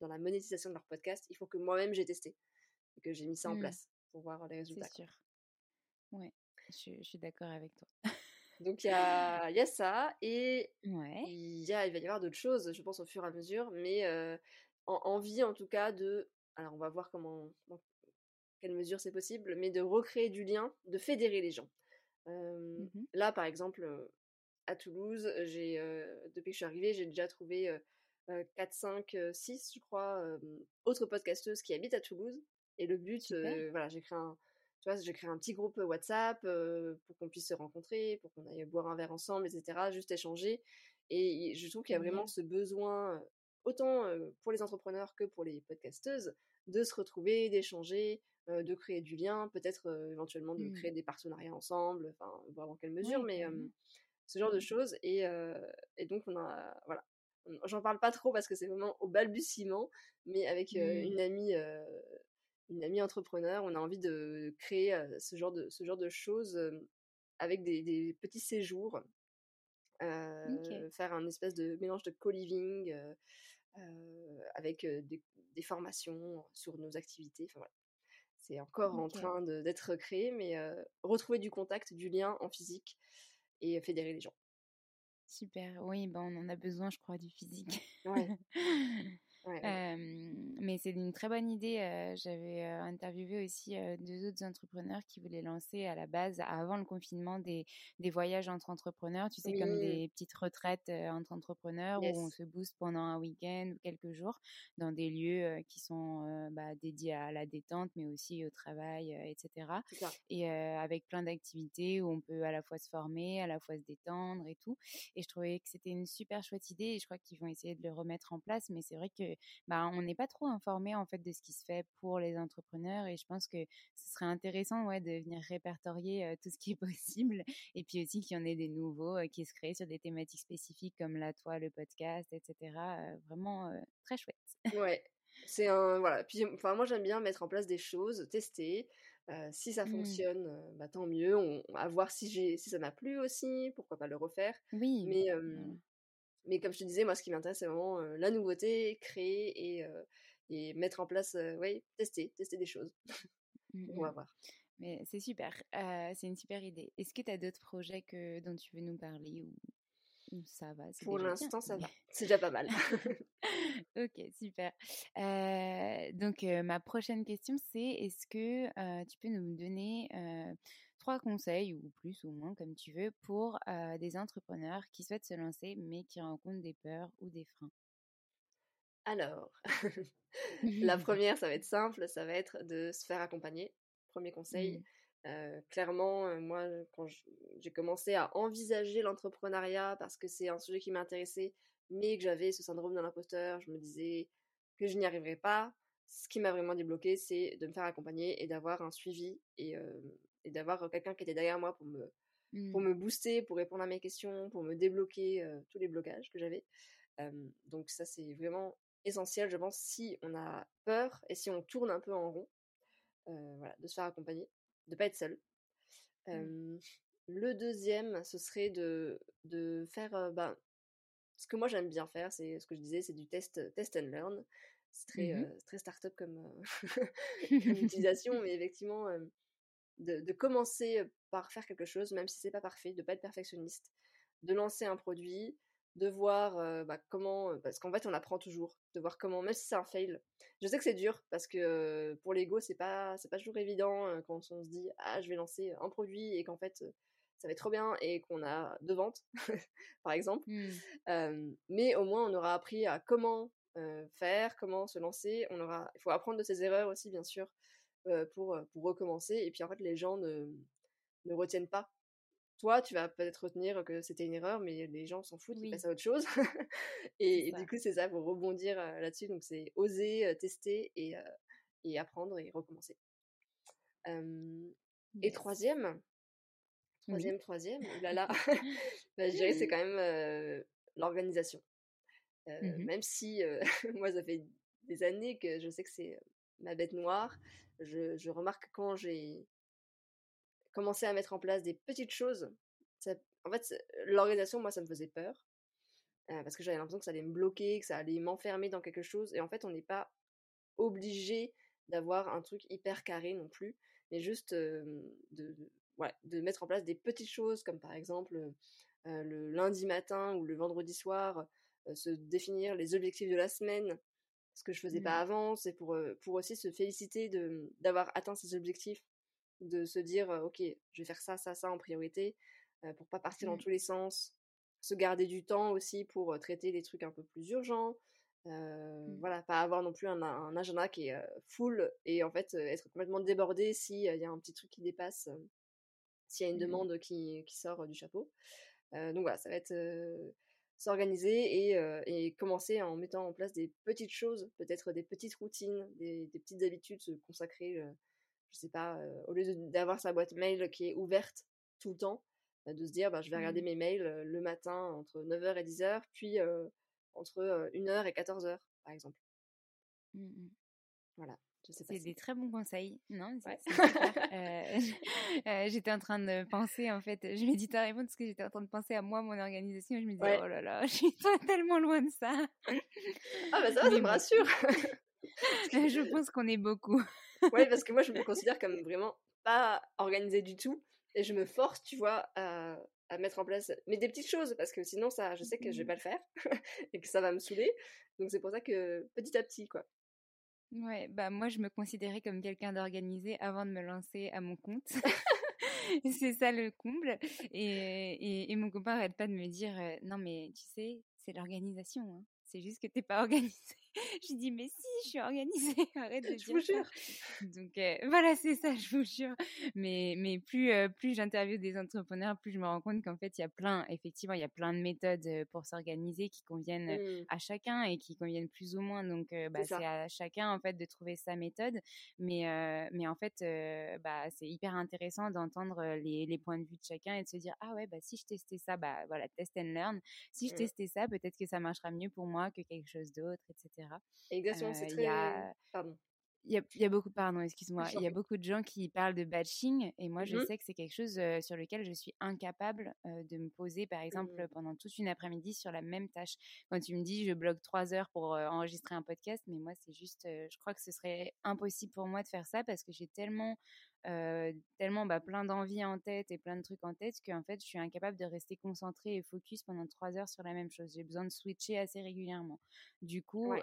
dans la monétisation de leur podcast, il faut que moi-même j'ai testé et que j'ai mis ça en Mm. place pour voir les résultats. C'est sûr. Ouais, je, je suis d'accord avec toi. Donc il y a, y a ça et Ouais. y a, il va y avoir d'autres choses, je pense, au fur et à mesure, mais euh, en, envie en tout cas de. Alors on va voir comment, quelle mesure c'est possible, mais de recréer du lien, de fédérer les gens. Euh, Mhm. Là, par exemple, à Toulouse, j'ai depuis que je suis arrivée, j'ai déjà trouvé euh, euh, 4, 5, euh, 6, je crois, autres podcasteuses qui habitent à Toulouse. Et le but, voilà, j'ai créé un, tu vois, j'ai créé un petit groupe WhatsApp euh, pour qu'on puisse se rencontrer, pour qu'on aille boire un verre ensemble, etc., juste échanger. Et je trouve qu'il y a vraiment ce besoin, autant pour les entrepreneurs que pour les podcasteuses, de se retrouver, d'échanger, euh, de créer du lien, peut-être euh, éventuellement de Mm. créer des partenariats ensemble, enfin, voir dans quelle mesure, mais euh, ce genre de Mm. choses. Et, et donc, on a, voilà. J'en parle pas trop parce que c'est vraiment au balbutiement, mais avec euh, Mm. une amie, une amie entrepreneur, on a envie de créer ce genre de, ce genre de choses avec des, des petits séjours, faire un espèce de mélange de co-living avec euh, des, des formations sur nos activités. Enfin, voilà. C'est encore en train d'être créé, mais retrouver du contact, du lien en physique et fédérer les gens. Super. Oui, ben on en a besoin, je crois, du physique. Ouais. Ouais, ouais. Mais c'est une très bonne idée. J'avais interviewé aussi deux autres entrepreneurs qui voulaient lancer à la base, avant le confinement, des, des voyages entre entrepreneurs, tu sais, comme des petites retraites entre entrepreneurs où on se booste pendant un week-end ou quelques jours dans des lieux qui sont bah, dédiés à la détente, mais aussi au travail, etc. Et avec plein d'activités où on peut à la fois se former, à la fois se détendre et tout. Et je trouvais que c'était une super chouette idée et je crois qu'ils vont essayer de le remettre en place. Mais c'est vrai que bah, on n'est pas trop informé en fait de ce qui se fait pour les entrepreneurs et je pense que ce serait intéressant ouais, de venir répertorier euh, tout ce qui est possible et puis aussi qu'il y en ait des nouveaux euh, qui se créent sur des thématiques spécifiques comme la toi, le podcast, etc. Vraiment très chouette. Ouais. C'est un. Voilà. Puis, enfin, moi, j'aime bien mettre en place des choses, tester. Euh, si ça Mm. fonctionne, euh, bah, tant mieux. On, à voir si, j'ai, si ça m'a plu aussi, pourquoi pas le refaire. Oui. Mais, euh. Mais comme je te disais, moi, ce qui m'intéresse, c'est vraiment euh, la nouveauté, créer et, et mettre en place, ouais, tester, tester des choses. Mm, On va mm. voir. Mais c'est super, c'est une super idée. Est-ce que tu as d'autres projets que, dont tu veux nous parler ou, Ça va. Pour l'instant, ça va. C'est déjà pas mal. ok, super. donc, ma prochaine question, c'est est-ce que tu peux nous donner trois conseils, ou plus ou moins, comme tu veux, pour des entrepreneurs qui souhaitent se lancer, mais qui rencontrent des peurs ou des freins Alors, la première, ça va être simple, ça va être de se faire accompagner. Premier conseil. Mmh clairement, moi, quand j'ai commencé à envisager l'entrepreneuriat parce que c'est un sujet qui m'intéressait, mais que j'avais ce syndrome de l'imposteur, je me disais que je n'y arriverais pas. Ce qui m'a vraiment débloqué, c'est de me faire accompagner et d'avoir un suivi et, d'avoir quelqu'un qui était derrière moi pour me, pour mmh. me booster, pour répondre à mes questions, pour me débloquer tous les blocages que j'avais. donc ça, c'est vraiment essentiel, je pense, si on a peur et si on tourne un peu en rond, voilà, de se faire accompagner de pas être seul. Mmh. le deuxième, ce serait de, de faire ben, ce que moi j'aime bien faire, c'est ce que je disais, c'est du test, test and learn. C'est très, mmh très start-up comme, utilisation, mais effectivement, de, de, commencer par faire quelque chose, même si c'est pas parfait, de pas être perfectionniste, de lancer un produit, de voir bah, comment, parce qu'en fait on apprend toujours, de voir comment, même si c'est un fail. Je sais que c'est dur parce que pour l'ego c'est pas c'est pas toujours évident quand on se dit ah je vais lancer un produit et qu'en fait ça va être trop bien et qu'on a deux ventes par exemple. Mmh. mais au moins on aura appris à comment faire, comment se lancer. On aura, il faut apprendre de ses erreurs aussi bien sûr pour pour recommencer et puis en fait les gens ne ne retiennent pas toi, tu vas peut-être retenir que c'était une erreur, mais les gens s'en foutent, ils passent à autre chose. et, du coup, c'est ça, faut rebondir là-dessus. Donc, c'est oser, tester et, et, apprendre et recommencer. Et troisième, troisième, troisième, là là, bah, je dirais c'est quand même l'organisation. Mmh même si moi, ça fait des années que je sais que c'est ma bête noire, je, remarque quand j'ai commencer à mettre en place des petites choses. en fait, l'organisation, moi, ça me faisait peur. Parce que j'avais l'impression que ça allait me bloquer, que ça allait m'enfermer dans quelque chose. Et en fait, on n'est pas obligé d'avoir un truc hyper carré non plus, mais juste de, mettre en place des petites choses, comme par exemple le lundi matin ou le vendredi soir, se définir les objectifs de la semaine, ce que je faisais pas mmh. avant, c'est pour, pour aussi se féliciter d'avoir atteint ces objectifs de se dire ok je vais faire ça ça ça en priorité pour pas partir dans mmh. tous les sens se garder du temps aussi pour traiter les trucs un peu plus urgents mmh. voilà pas avoir non plus un, agenda qui est full et en fait être complètement débordé s'il y a un petit truc qui dépasse s'il y a une demande qui, qui, sort du chapeau donc voilà ça va être s'organiser et, et, commencer en mettant en place des petites choses, peut-être des petites routines, des, des petites habitudes, se consacrer je sais pas, au lieu d'avoir sa boîte mail qui est ouverte tout le temps, bah, de se dire bah, je vais regarder mmh. mes mails le matin entre 9h et 10h, puis entre 1h et 14h, par exemple. Mmh voilà. C'est des très bons conseils. Non, j'étais en train de penser, en fait, je médite à parce que j'étais en train de penser à moi, mon organisation, et je me disais, oh là là, je suis tellement loin de ça. Ah bah ça, ça me rassure. je pense qu'on est beaucoup. oui, parce que moi, je me considère comme vraiment pas organisée du tout. Et je me force, tu vois, à, à, mettre en place, mais des petites choses, parce que sinon, ça, je sais que je vais mmh. pas le faire et que ça va me saouler. Donc, c'est pour ça que petit à petit, quoi. Ouais, bah moi, je me considérais comme quelqu'un d'organisé avant de me lancer à mon compte. c'est ça le comble. Et, et, mon copain arrête pas de me dire, non, mais tu sais, c'est l'organisation. Hein. C'est juste que t'es pas organisé je dis mais si, je suis organisée, arrête de je dire vous jure. Donc euh, voilà, c'est ça, je vous jure. Mais mais plus euh, plus j'interviewe des entrepreneurs, plus je me rends compte qu'en fait il y a plein, effectivement, il y a plein de méthodes euh, pour s'organiser qui conviennent mmh. à chacun et qui conviennent plus ou moins. Donc bah, c'est à chacun en fait de trouver sa méthode. Mais mais en fait bah c'est hyper intéressant d'entendre les, les points de vue de chacun et de se dire ah ouais bah si je testais ça bah voilà test and learn. Si je mmh. testais ça, peut-être que ça marchera mieux pour moi que quelque chose d'autre, etc. Exactement, c'est très. Pardon. Il y, a, il y a, beaucoup, pardon, excuse-moi, il y a beaucoup de gens qui parlent de batching et moi je mmh sais que c'est quelque chose sur lequel je suis incapable de me poser, par exemple, mmh. pendant toute une après-midi sur la même tâche. Quand tu me dis je bloque trois heures pour enregistrer un podcast, mais moi c'est juste, je crois que ce serait impossible pour moi de faire ça parce que j'ai tellement tellement bah, plein d'envies en tête et plein de trucs en tête qu'en fait, je suis incapable de rester concentrée et focus pendant trois heures sur la même chose. J'ai besoin de switcher assez régulièrement. Du coup,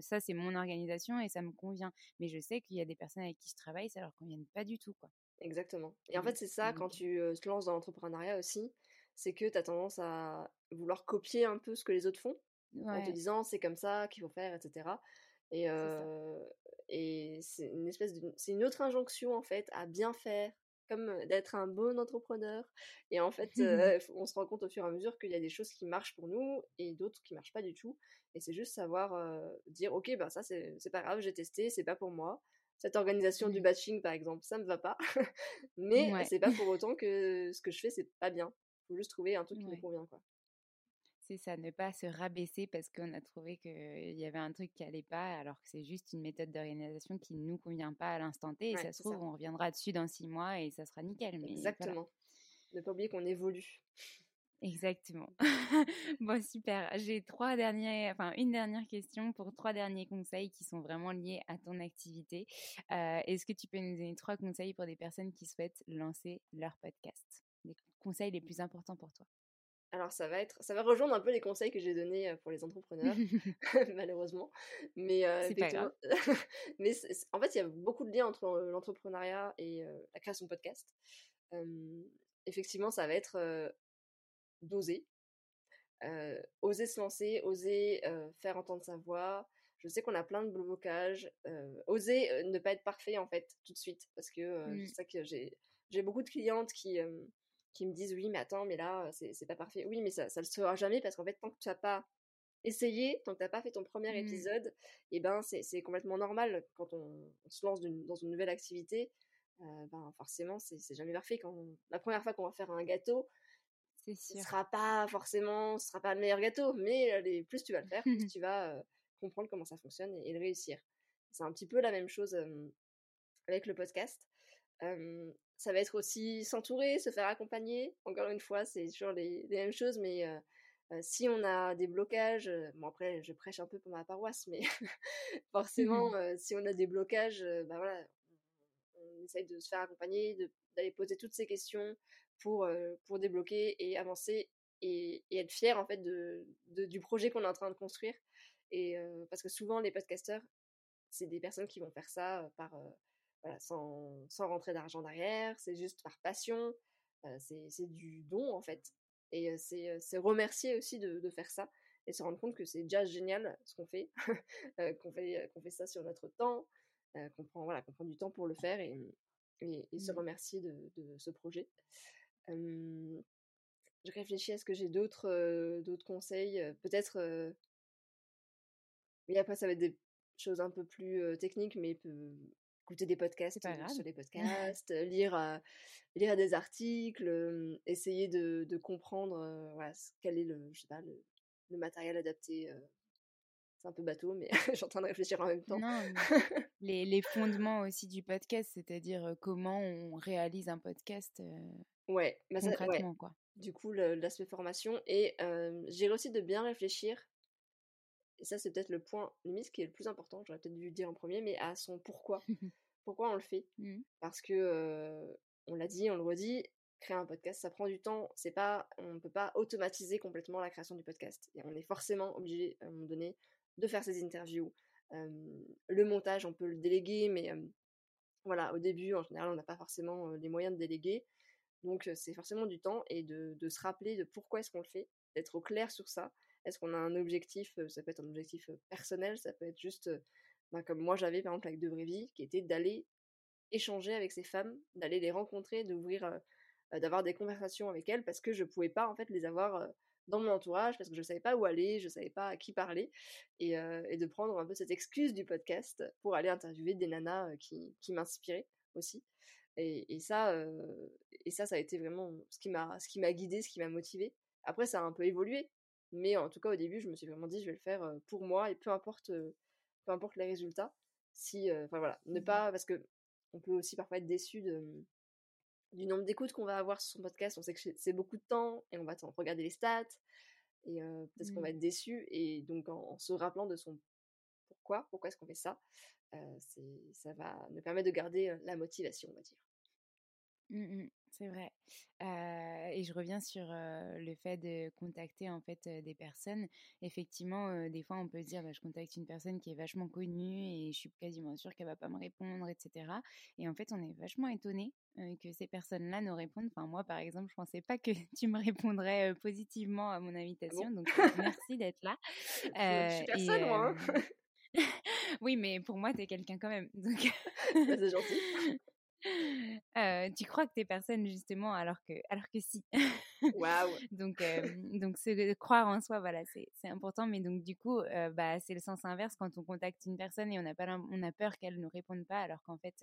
ça, c'est mon organisation et ça me convient. Mais je sais qu'il y a des personnes avec qui je travaille, ça leur convient pas du tout. Quoi. Exactement. Et en fait, c'est ça, quand tu te lances dans l'entrepreneuriat aussi, c'est que tu as tendance à vouloir copier un peu ce que les autres font, en te disant c'est comme ça qu'il faut faire, etc. Et, et c'est une espèce de, c'est une autre injonction en fait à bien faire, comme d'être un bon entrepreneur. Et en fait, on se rend compte au fur et à mesure qu'il y a des choses qui marchent pour nous et d'autres qui marchent pas du tout. Et c'est juste savoir dire, ok, ben ça c'est, c'est pas grave, j'ai testé, c'est pas pour moi. Cette organisation du mmh. batching, par exemple, ça me va pas. Mais c'est pas pour autant que ce que je fais, c'est pas bien. Faut juste trouver un truc qui me convient, quoi c'est ça, ne pas se rabaisser parce qu'on a trouvé qu'il y avait un truc qui allait pas, alors que c'est juste une méthode d'organisation qui ne nous convient pas à l'instant T. Et ça se trouve, on reviendra dessus dans six mois et ça sera nickel. Mais Exactement. Ne pas oublier qu'on évolue. Exactement. bon, super. J'ai trois derniers, enfin une dernière question pour trois derniers conseils qui sont vraiment liés à ton activité. Euh, est-ce que tu peux nous donner trois conseils pour des personnes qui souhaitent lancer leur podcast? Les conseils les plus importants pour toi alors ça va être, ça va rejoindre un peu les conseils que j'ai donnés pour les entrepreneurs, malheureusement. Mais mais en fait, il y a beaucoup de liens entre l'entrepreneuriat et la création de podcast. effectivement, ça va être d'oser, oser se lancer, oser faire entendre sa voix. Je sais qu'on a plein de blocages. oser ne pas être parfait en fait tout de suite, parce que c'est ça que j'ai j'ai beaucoup de clientes qui qui me disent oui mais attends mais là c'est pas parfait oui mais ça ça le sera jamais parce qu'en fait tant que tu n'as pas essayé tant que tu n'as pas fait ton premier mmh. épisode et eh ben c'est complètement normal quand on, se lance dans une nouvelle activité ben forcément c'est jamais parfait. Quand la première fois qu'on va faire un gâteau ce sera pas forcément ce sera pas le meilleur gâteau mais les, plus tu vas le faire plus tu vas comprendre comment ça fonctionne et, le réussir. C'est un petit peu la même chose avec le podcast ça va être aussi s'entourer, se faire accompagner. Encore une fois, c'est toujours les, mêmes choses, mais si on a des blocages, bon après je prêche un peu pour ma paroisse, mais forcément si on a des blocages, bah voilà, on, essaye de se faire accompagner, d'aller poser toutes ces questions pour, pour débloquer et avancer et, être fier en fait de, du projet qu'on est en train de construire. Et parce que souvent les podcasteurs, c'est des personnes qui vont faire ça par sans, sans, rentrer d'argent derrière, c'est juste par passion, c'est du don en fait. Et c'est remercier aussi de, de, faire ça et se rendre compte que c'est déjà génial ce qu'on fait, qu'on fait, qu'on fait ça sur notre temps, qu'on prend, voilà, qu'on prend du temps pour le faire et, et, se mmh. remercier de, de, ce projet. je réfléchis à ce que j'ai d'autres d'autres conseils, peut-être. mais après, ça va être des choses un peu plus techniques, mais écouter des podcasts sur des podcasts, lire, lire des articles, essayer de, de comprendre voilà, quel est le, je sais pas, le, le matériel adapté. c'est un peu bateau, mais je suis en train de réfléchir en même temps. Non, les, les, fondements aussi du podcast, c'est-à-dire comment on réalise un podcast ouais, bah concrètement. quoi. Du coup, l'aspect formation. Et j'ai aussi de bien réfléchir et ça c'est peut-être le point limite qui est le plus important, j'aurais peut-être dû le dire en premier, mais à son pourquoi. pourquoi on le fait? Mmh. Parce que, on l'a dit, on le redit, créer un podcast, ça prend du temps. C'est pas, on ne peut pas automatiser complètement la création du podcast. Et on est forcément obligé, à un moment donné, de faire ces interviews. le montage, on peut le déléguer, mais voilà, au début, en général, on n'a pas forcément les moyens de déléguer. Donc, c'est forcément du temps et de, de se rappeler de pourquoi est-ce qu'on le fait, d'être au clair sur ça est-ce qu'on a un objectif Ça peut être un objectif personnel, ça peut être juste, ben, comme moi j'avais par exemple avec De qui était d'aller échanger avec ces femmes, d'aller les rencontrer, d'ouvrir, d'avoir des conversations avec elles, parce que je pouvais pas en fait les avoir dans mon entourage, parce que je savais pas où aller, je savais pas à qui parler, et, de prendre un peu cette excuse du podcast pour aller interviewer des nanas qui, qui m'inspiraient aussi. Et, et ça, et ça, ça a été vraiment ce qui m'a, ce qui m'a guidé, ce qui m'a motivé. Après, ça a un peu évolué, mais en tout cas, au début, je me suis vraiment dit, je vais le faire pour moi et peu importe, peu importe les résultats. Si, enfin voilà, ne mmh pas, parce que on peut aussi parfois être déçu de, du nombre d'écoutes qu'on va avoir sur son podcast. On sait que c'est beaucoup de temps et on va regarder les stats et peut-être qu'on va mmh. être déçu. Et donc, en, se rappelant de son pourquoi, pourquoi est-ce qu'on fait ça, ça va nous permettre de garder la motivation, on va dire. Mmh c'est vrai. et je reviens sur le fait de contacter en fait des personnes. Effectivement, des fois on peut se dire bah, je contacte une personne qui est vachement connue et je suis quasiment sûre qu'elle va pas me répondre, etc. Et en fait on est vachement étonné que ces personnes-là nous répondent. Enfin moi par exemple je pensais pas que tu me répondrais positivement à mon Ah invitation, donc merci d'être là. je suis personne moi. Hein oui mais pour moi tu es quelqu'un quand même. Donc bah, c'est gentil. Euh, tu crois que t'es personne justement alors que alors que si. Waouh. donc euh, donc se croire en soi voilà c'est important mais donc du coup euh, bah c'est le sens inverse quand on contacte une personne et on a pas on a peur qu'elle ne réponde pas alors qu'en fait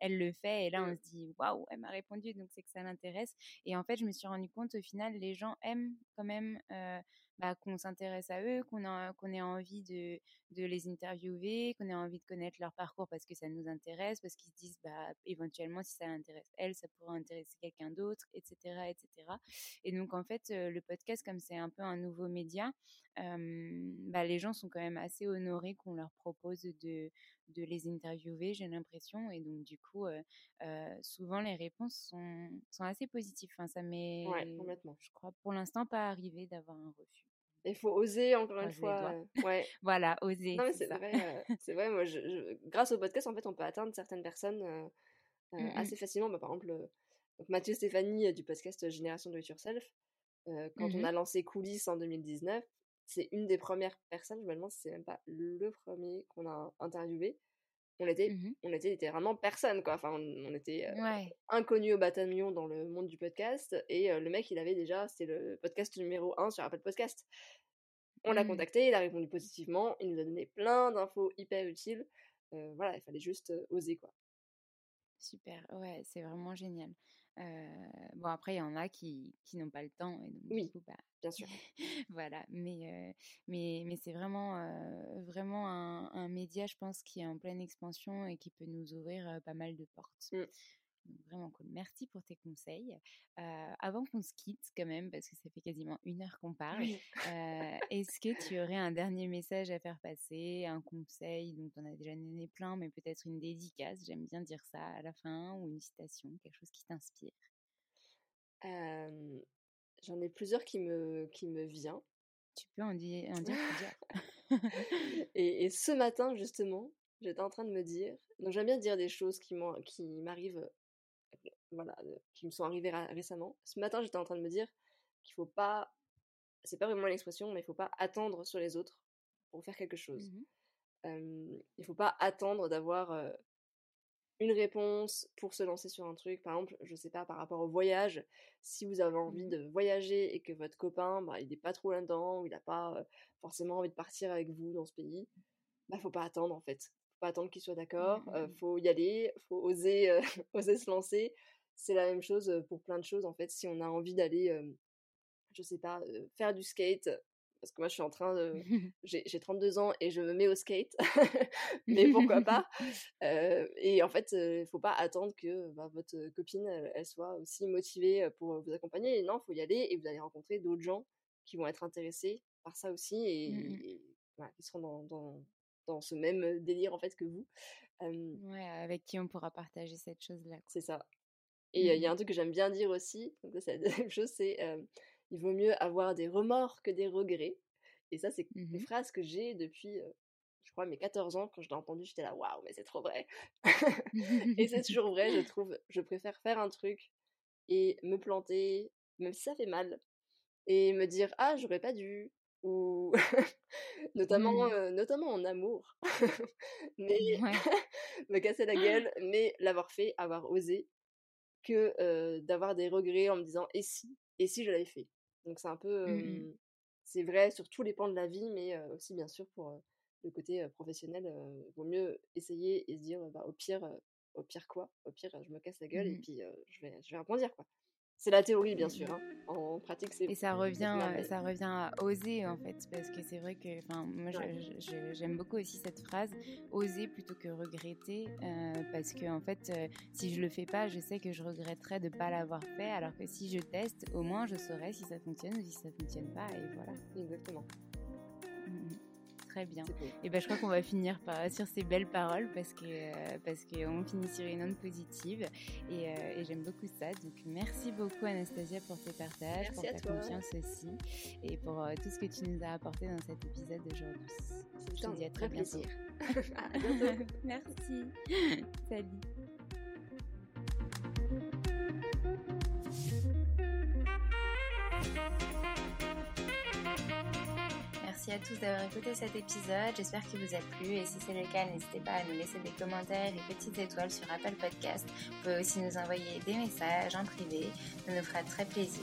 elle le fait et là on se dit waouh elle m'a répondu donc c'est que ça l'intéresse et en fait je me suis rendu compte au final les gens aiment quand même bah, qu'on s'intéresse à eux, qu'on qu'on ait envie de, de les interviewer, qu'on ait envie de connaître leur parcours parce que ça nous intéresse, parce qu'ils se disent bah, éventuellement si ça intéresse elle, ça pourrait intéresser quelqu'un d'autre, etc., etc. Et donc en fait, le podcast, comme c'est un peu un nouveau média, euh, bah, les gens sont quand même assez honorés qu'on leur propose de, de les interviewer, j'ai l'impression. Et donc du coup, euh, euh, souvent les réponses sont, sont assez positives. Enfin, ça m'est, ouais, complètement. je crois, pour l'instant pas arrivé d'avoir un refus. Il faut oser encore une fois. ouais. voilà, oser. Non, mais c'est vrai. c'est vrai. Moi, je, grâce au podcast, en fait, on peut atteindre certaines personnes mmh assez facilement. Bah, par exemple, donc Mathieu Stéphanie du podcast Génération de It Yourself. quand on a lancé Coulisses en 2019, c'est une des premières personnes. Je me demande si c'est même pas le premier qu'on a interviewé. On était, mmh on était littéralement personne, quoi. Enfin, on, on était ouais. inconnus au bataillon dans le monde du podcast. Et le mec, il avait déjà, c'est le podcast numéro 1 sur Apple Podcast. On l'a Mmh. contacté, il a répondu positivement, il nous a donné plein d'infos hyper utiles. Euh, voilà, il fallait juste oser, quoi. Super, ouais, c'est vraiment génial. Euh, bon, après, il y en a qui, qui n'ont pas le temps. Et donc, Oui. du coup, bah, Bien sûr. voilà, mais, euh, mais, mais c'est vraiment, euh, vraiment un, un média, je pense, qui est en pleine expansion et qui peut nous ouvrir pas mal de portes. Mm. Donc, vraiment cool. Merci pour tes conseils. Euh, avant qu'on se quitte, quand même, parce que ça fait quasiment une heure qu'on parle, Oui. euh, est-ce que tu aurais un dernier message à faire passer, un conseil dont on a déjà donné plein, mais peut-être une dédicace, j'aime bien dire ça à la fin, ou une citation, quelque chose qui t'inspire? Euh, J'en ai plusieurs qui me, qui me vient. Tu peux en, di- en dire plusieurs. et, et ce matin, justement, j'étais en train de me dire. Donc, j'aime bien dire des choses qui m'arrivent, voilà, qui me sont arrivées récemment. Ce matin, j'étais en train de me dire qu'il faut pas. C'est pas vraiment l'expression, mais il faut pas attendre sur les autres pour faire quelque chose. Mhm. Euh, il faut pas attendre d'avoir euh, une réponse pour se lancer sur un truc. Par exemple, je sais pas, par rapport au voyage, si vous avez envie de voyager et que votre copain, bah, il est pas trop là-dedans, ou il a pas euh, forcément envie de partir avec vous dans ce pays, bah faut pas attendre en fait. Faut pas attendre qu'il soit d'accord, euh, faut y aller, faut oser, euh, oser se lancer. C'est la même chose pour plein de choses en fait. Si on a envie d'aller, euh, je sais pas, euh, faire du skate, parce que moi je suis en train de, j'ai j'ai 32 ans et je me mets au skate, mais pourquoi pas Euh, Et en fait, il faut pas attendre que bah, votre copine elle, elle soit aussi motivée pour vous accompagner. Non, faut y aller et vous allez rencontrer d'autres gens qui vont être intéressés par ça aussi et, Mhm. et voilà, qui seront dans, dans, dans ce même délire en fait que vous. Euh, Ouais, avec qui on pourra partager cette chose-là. c'est ça. Et il y a un truc que j'aime bien dire aussi, donc ça, c'est la deuxième chose, c'est il vaut mieux avoir des remords que des regrets. Et ça, c'est une Mhm. phrase que j'ai depuis, euh, je crois, mes 14 ans. Quand je l'ai entendue, j'étais là, waouh, mais c'est trop vrai. et c'est toujours vrai, je trouve. Je préfère faire un truc et me planter, même si ça fait mal, et me dire, ah, j'aurais pas dû. Ou notamment, euh, notamment en amour. mais me casser la gueule, mais l'avoir fait, avoir osé, que euh, d'avoir des regrets en me disant et si, et si je l'avais fait? Donc c'est un peu, euh, c'est vrai sur tous les pans de la vie, mais aussi bien sûr pour le côté professionnel, euh, vaut mieux essayer et se dire bah, au pire, au pire quoi, au pire je me casse la gueule et Mhm. puis je vais, je vais rebondir quoi. C'est la théorie bien sûr, hein. en pratique c'est. Et ça revient, euh, ça revient à oser en fait, parce que c'est vrai que, enfin, moi j'aime beaucoup aussi cette phrase, oser plutôt que regretter, euh, parce que en fait, euh, si je le fais pas, je sais que je regretterais de pas l'avoir fait, alors que si je teste, au moins je saurais si ça fonctionne ou si ça fonctionne pas, et voilà. Exactement. Mhm. Très bien. Et ben, je crois qu'on va finir par, sur ces belles paroles parce que euh, parce qu'on finit sur une onde positive et, euh, et j'aime beaucoup ça. Donc merci beaucoup Anastasia pour tes partages, Merci pour ta toi. confiance aussi et pour euh, tout ce que tu nous as apporté dans cet épisode d'aujourd'hui. Je te dis à très bientôt. plaisir. à bientôt. merci. Salut. Merci à tous d'avoir écouté cet épisode. J'espère qu'il vous a plu et si c'est le cas, n'hésitez pas à nous laisser des commentaires et petites étoiles sur Apple Podcast. Vous pouvez aussi nous envoyer des messages en privé. Ça nous fera très plaisir.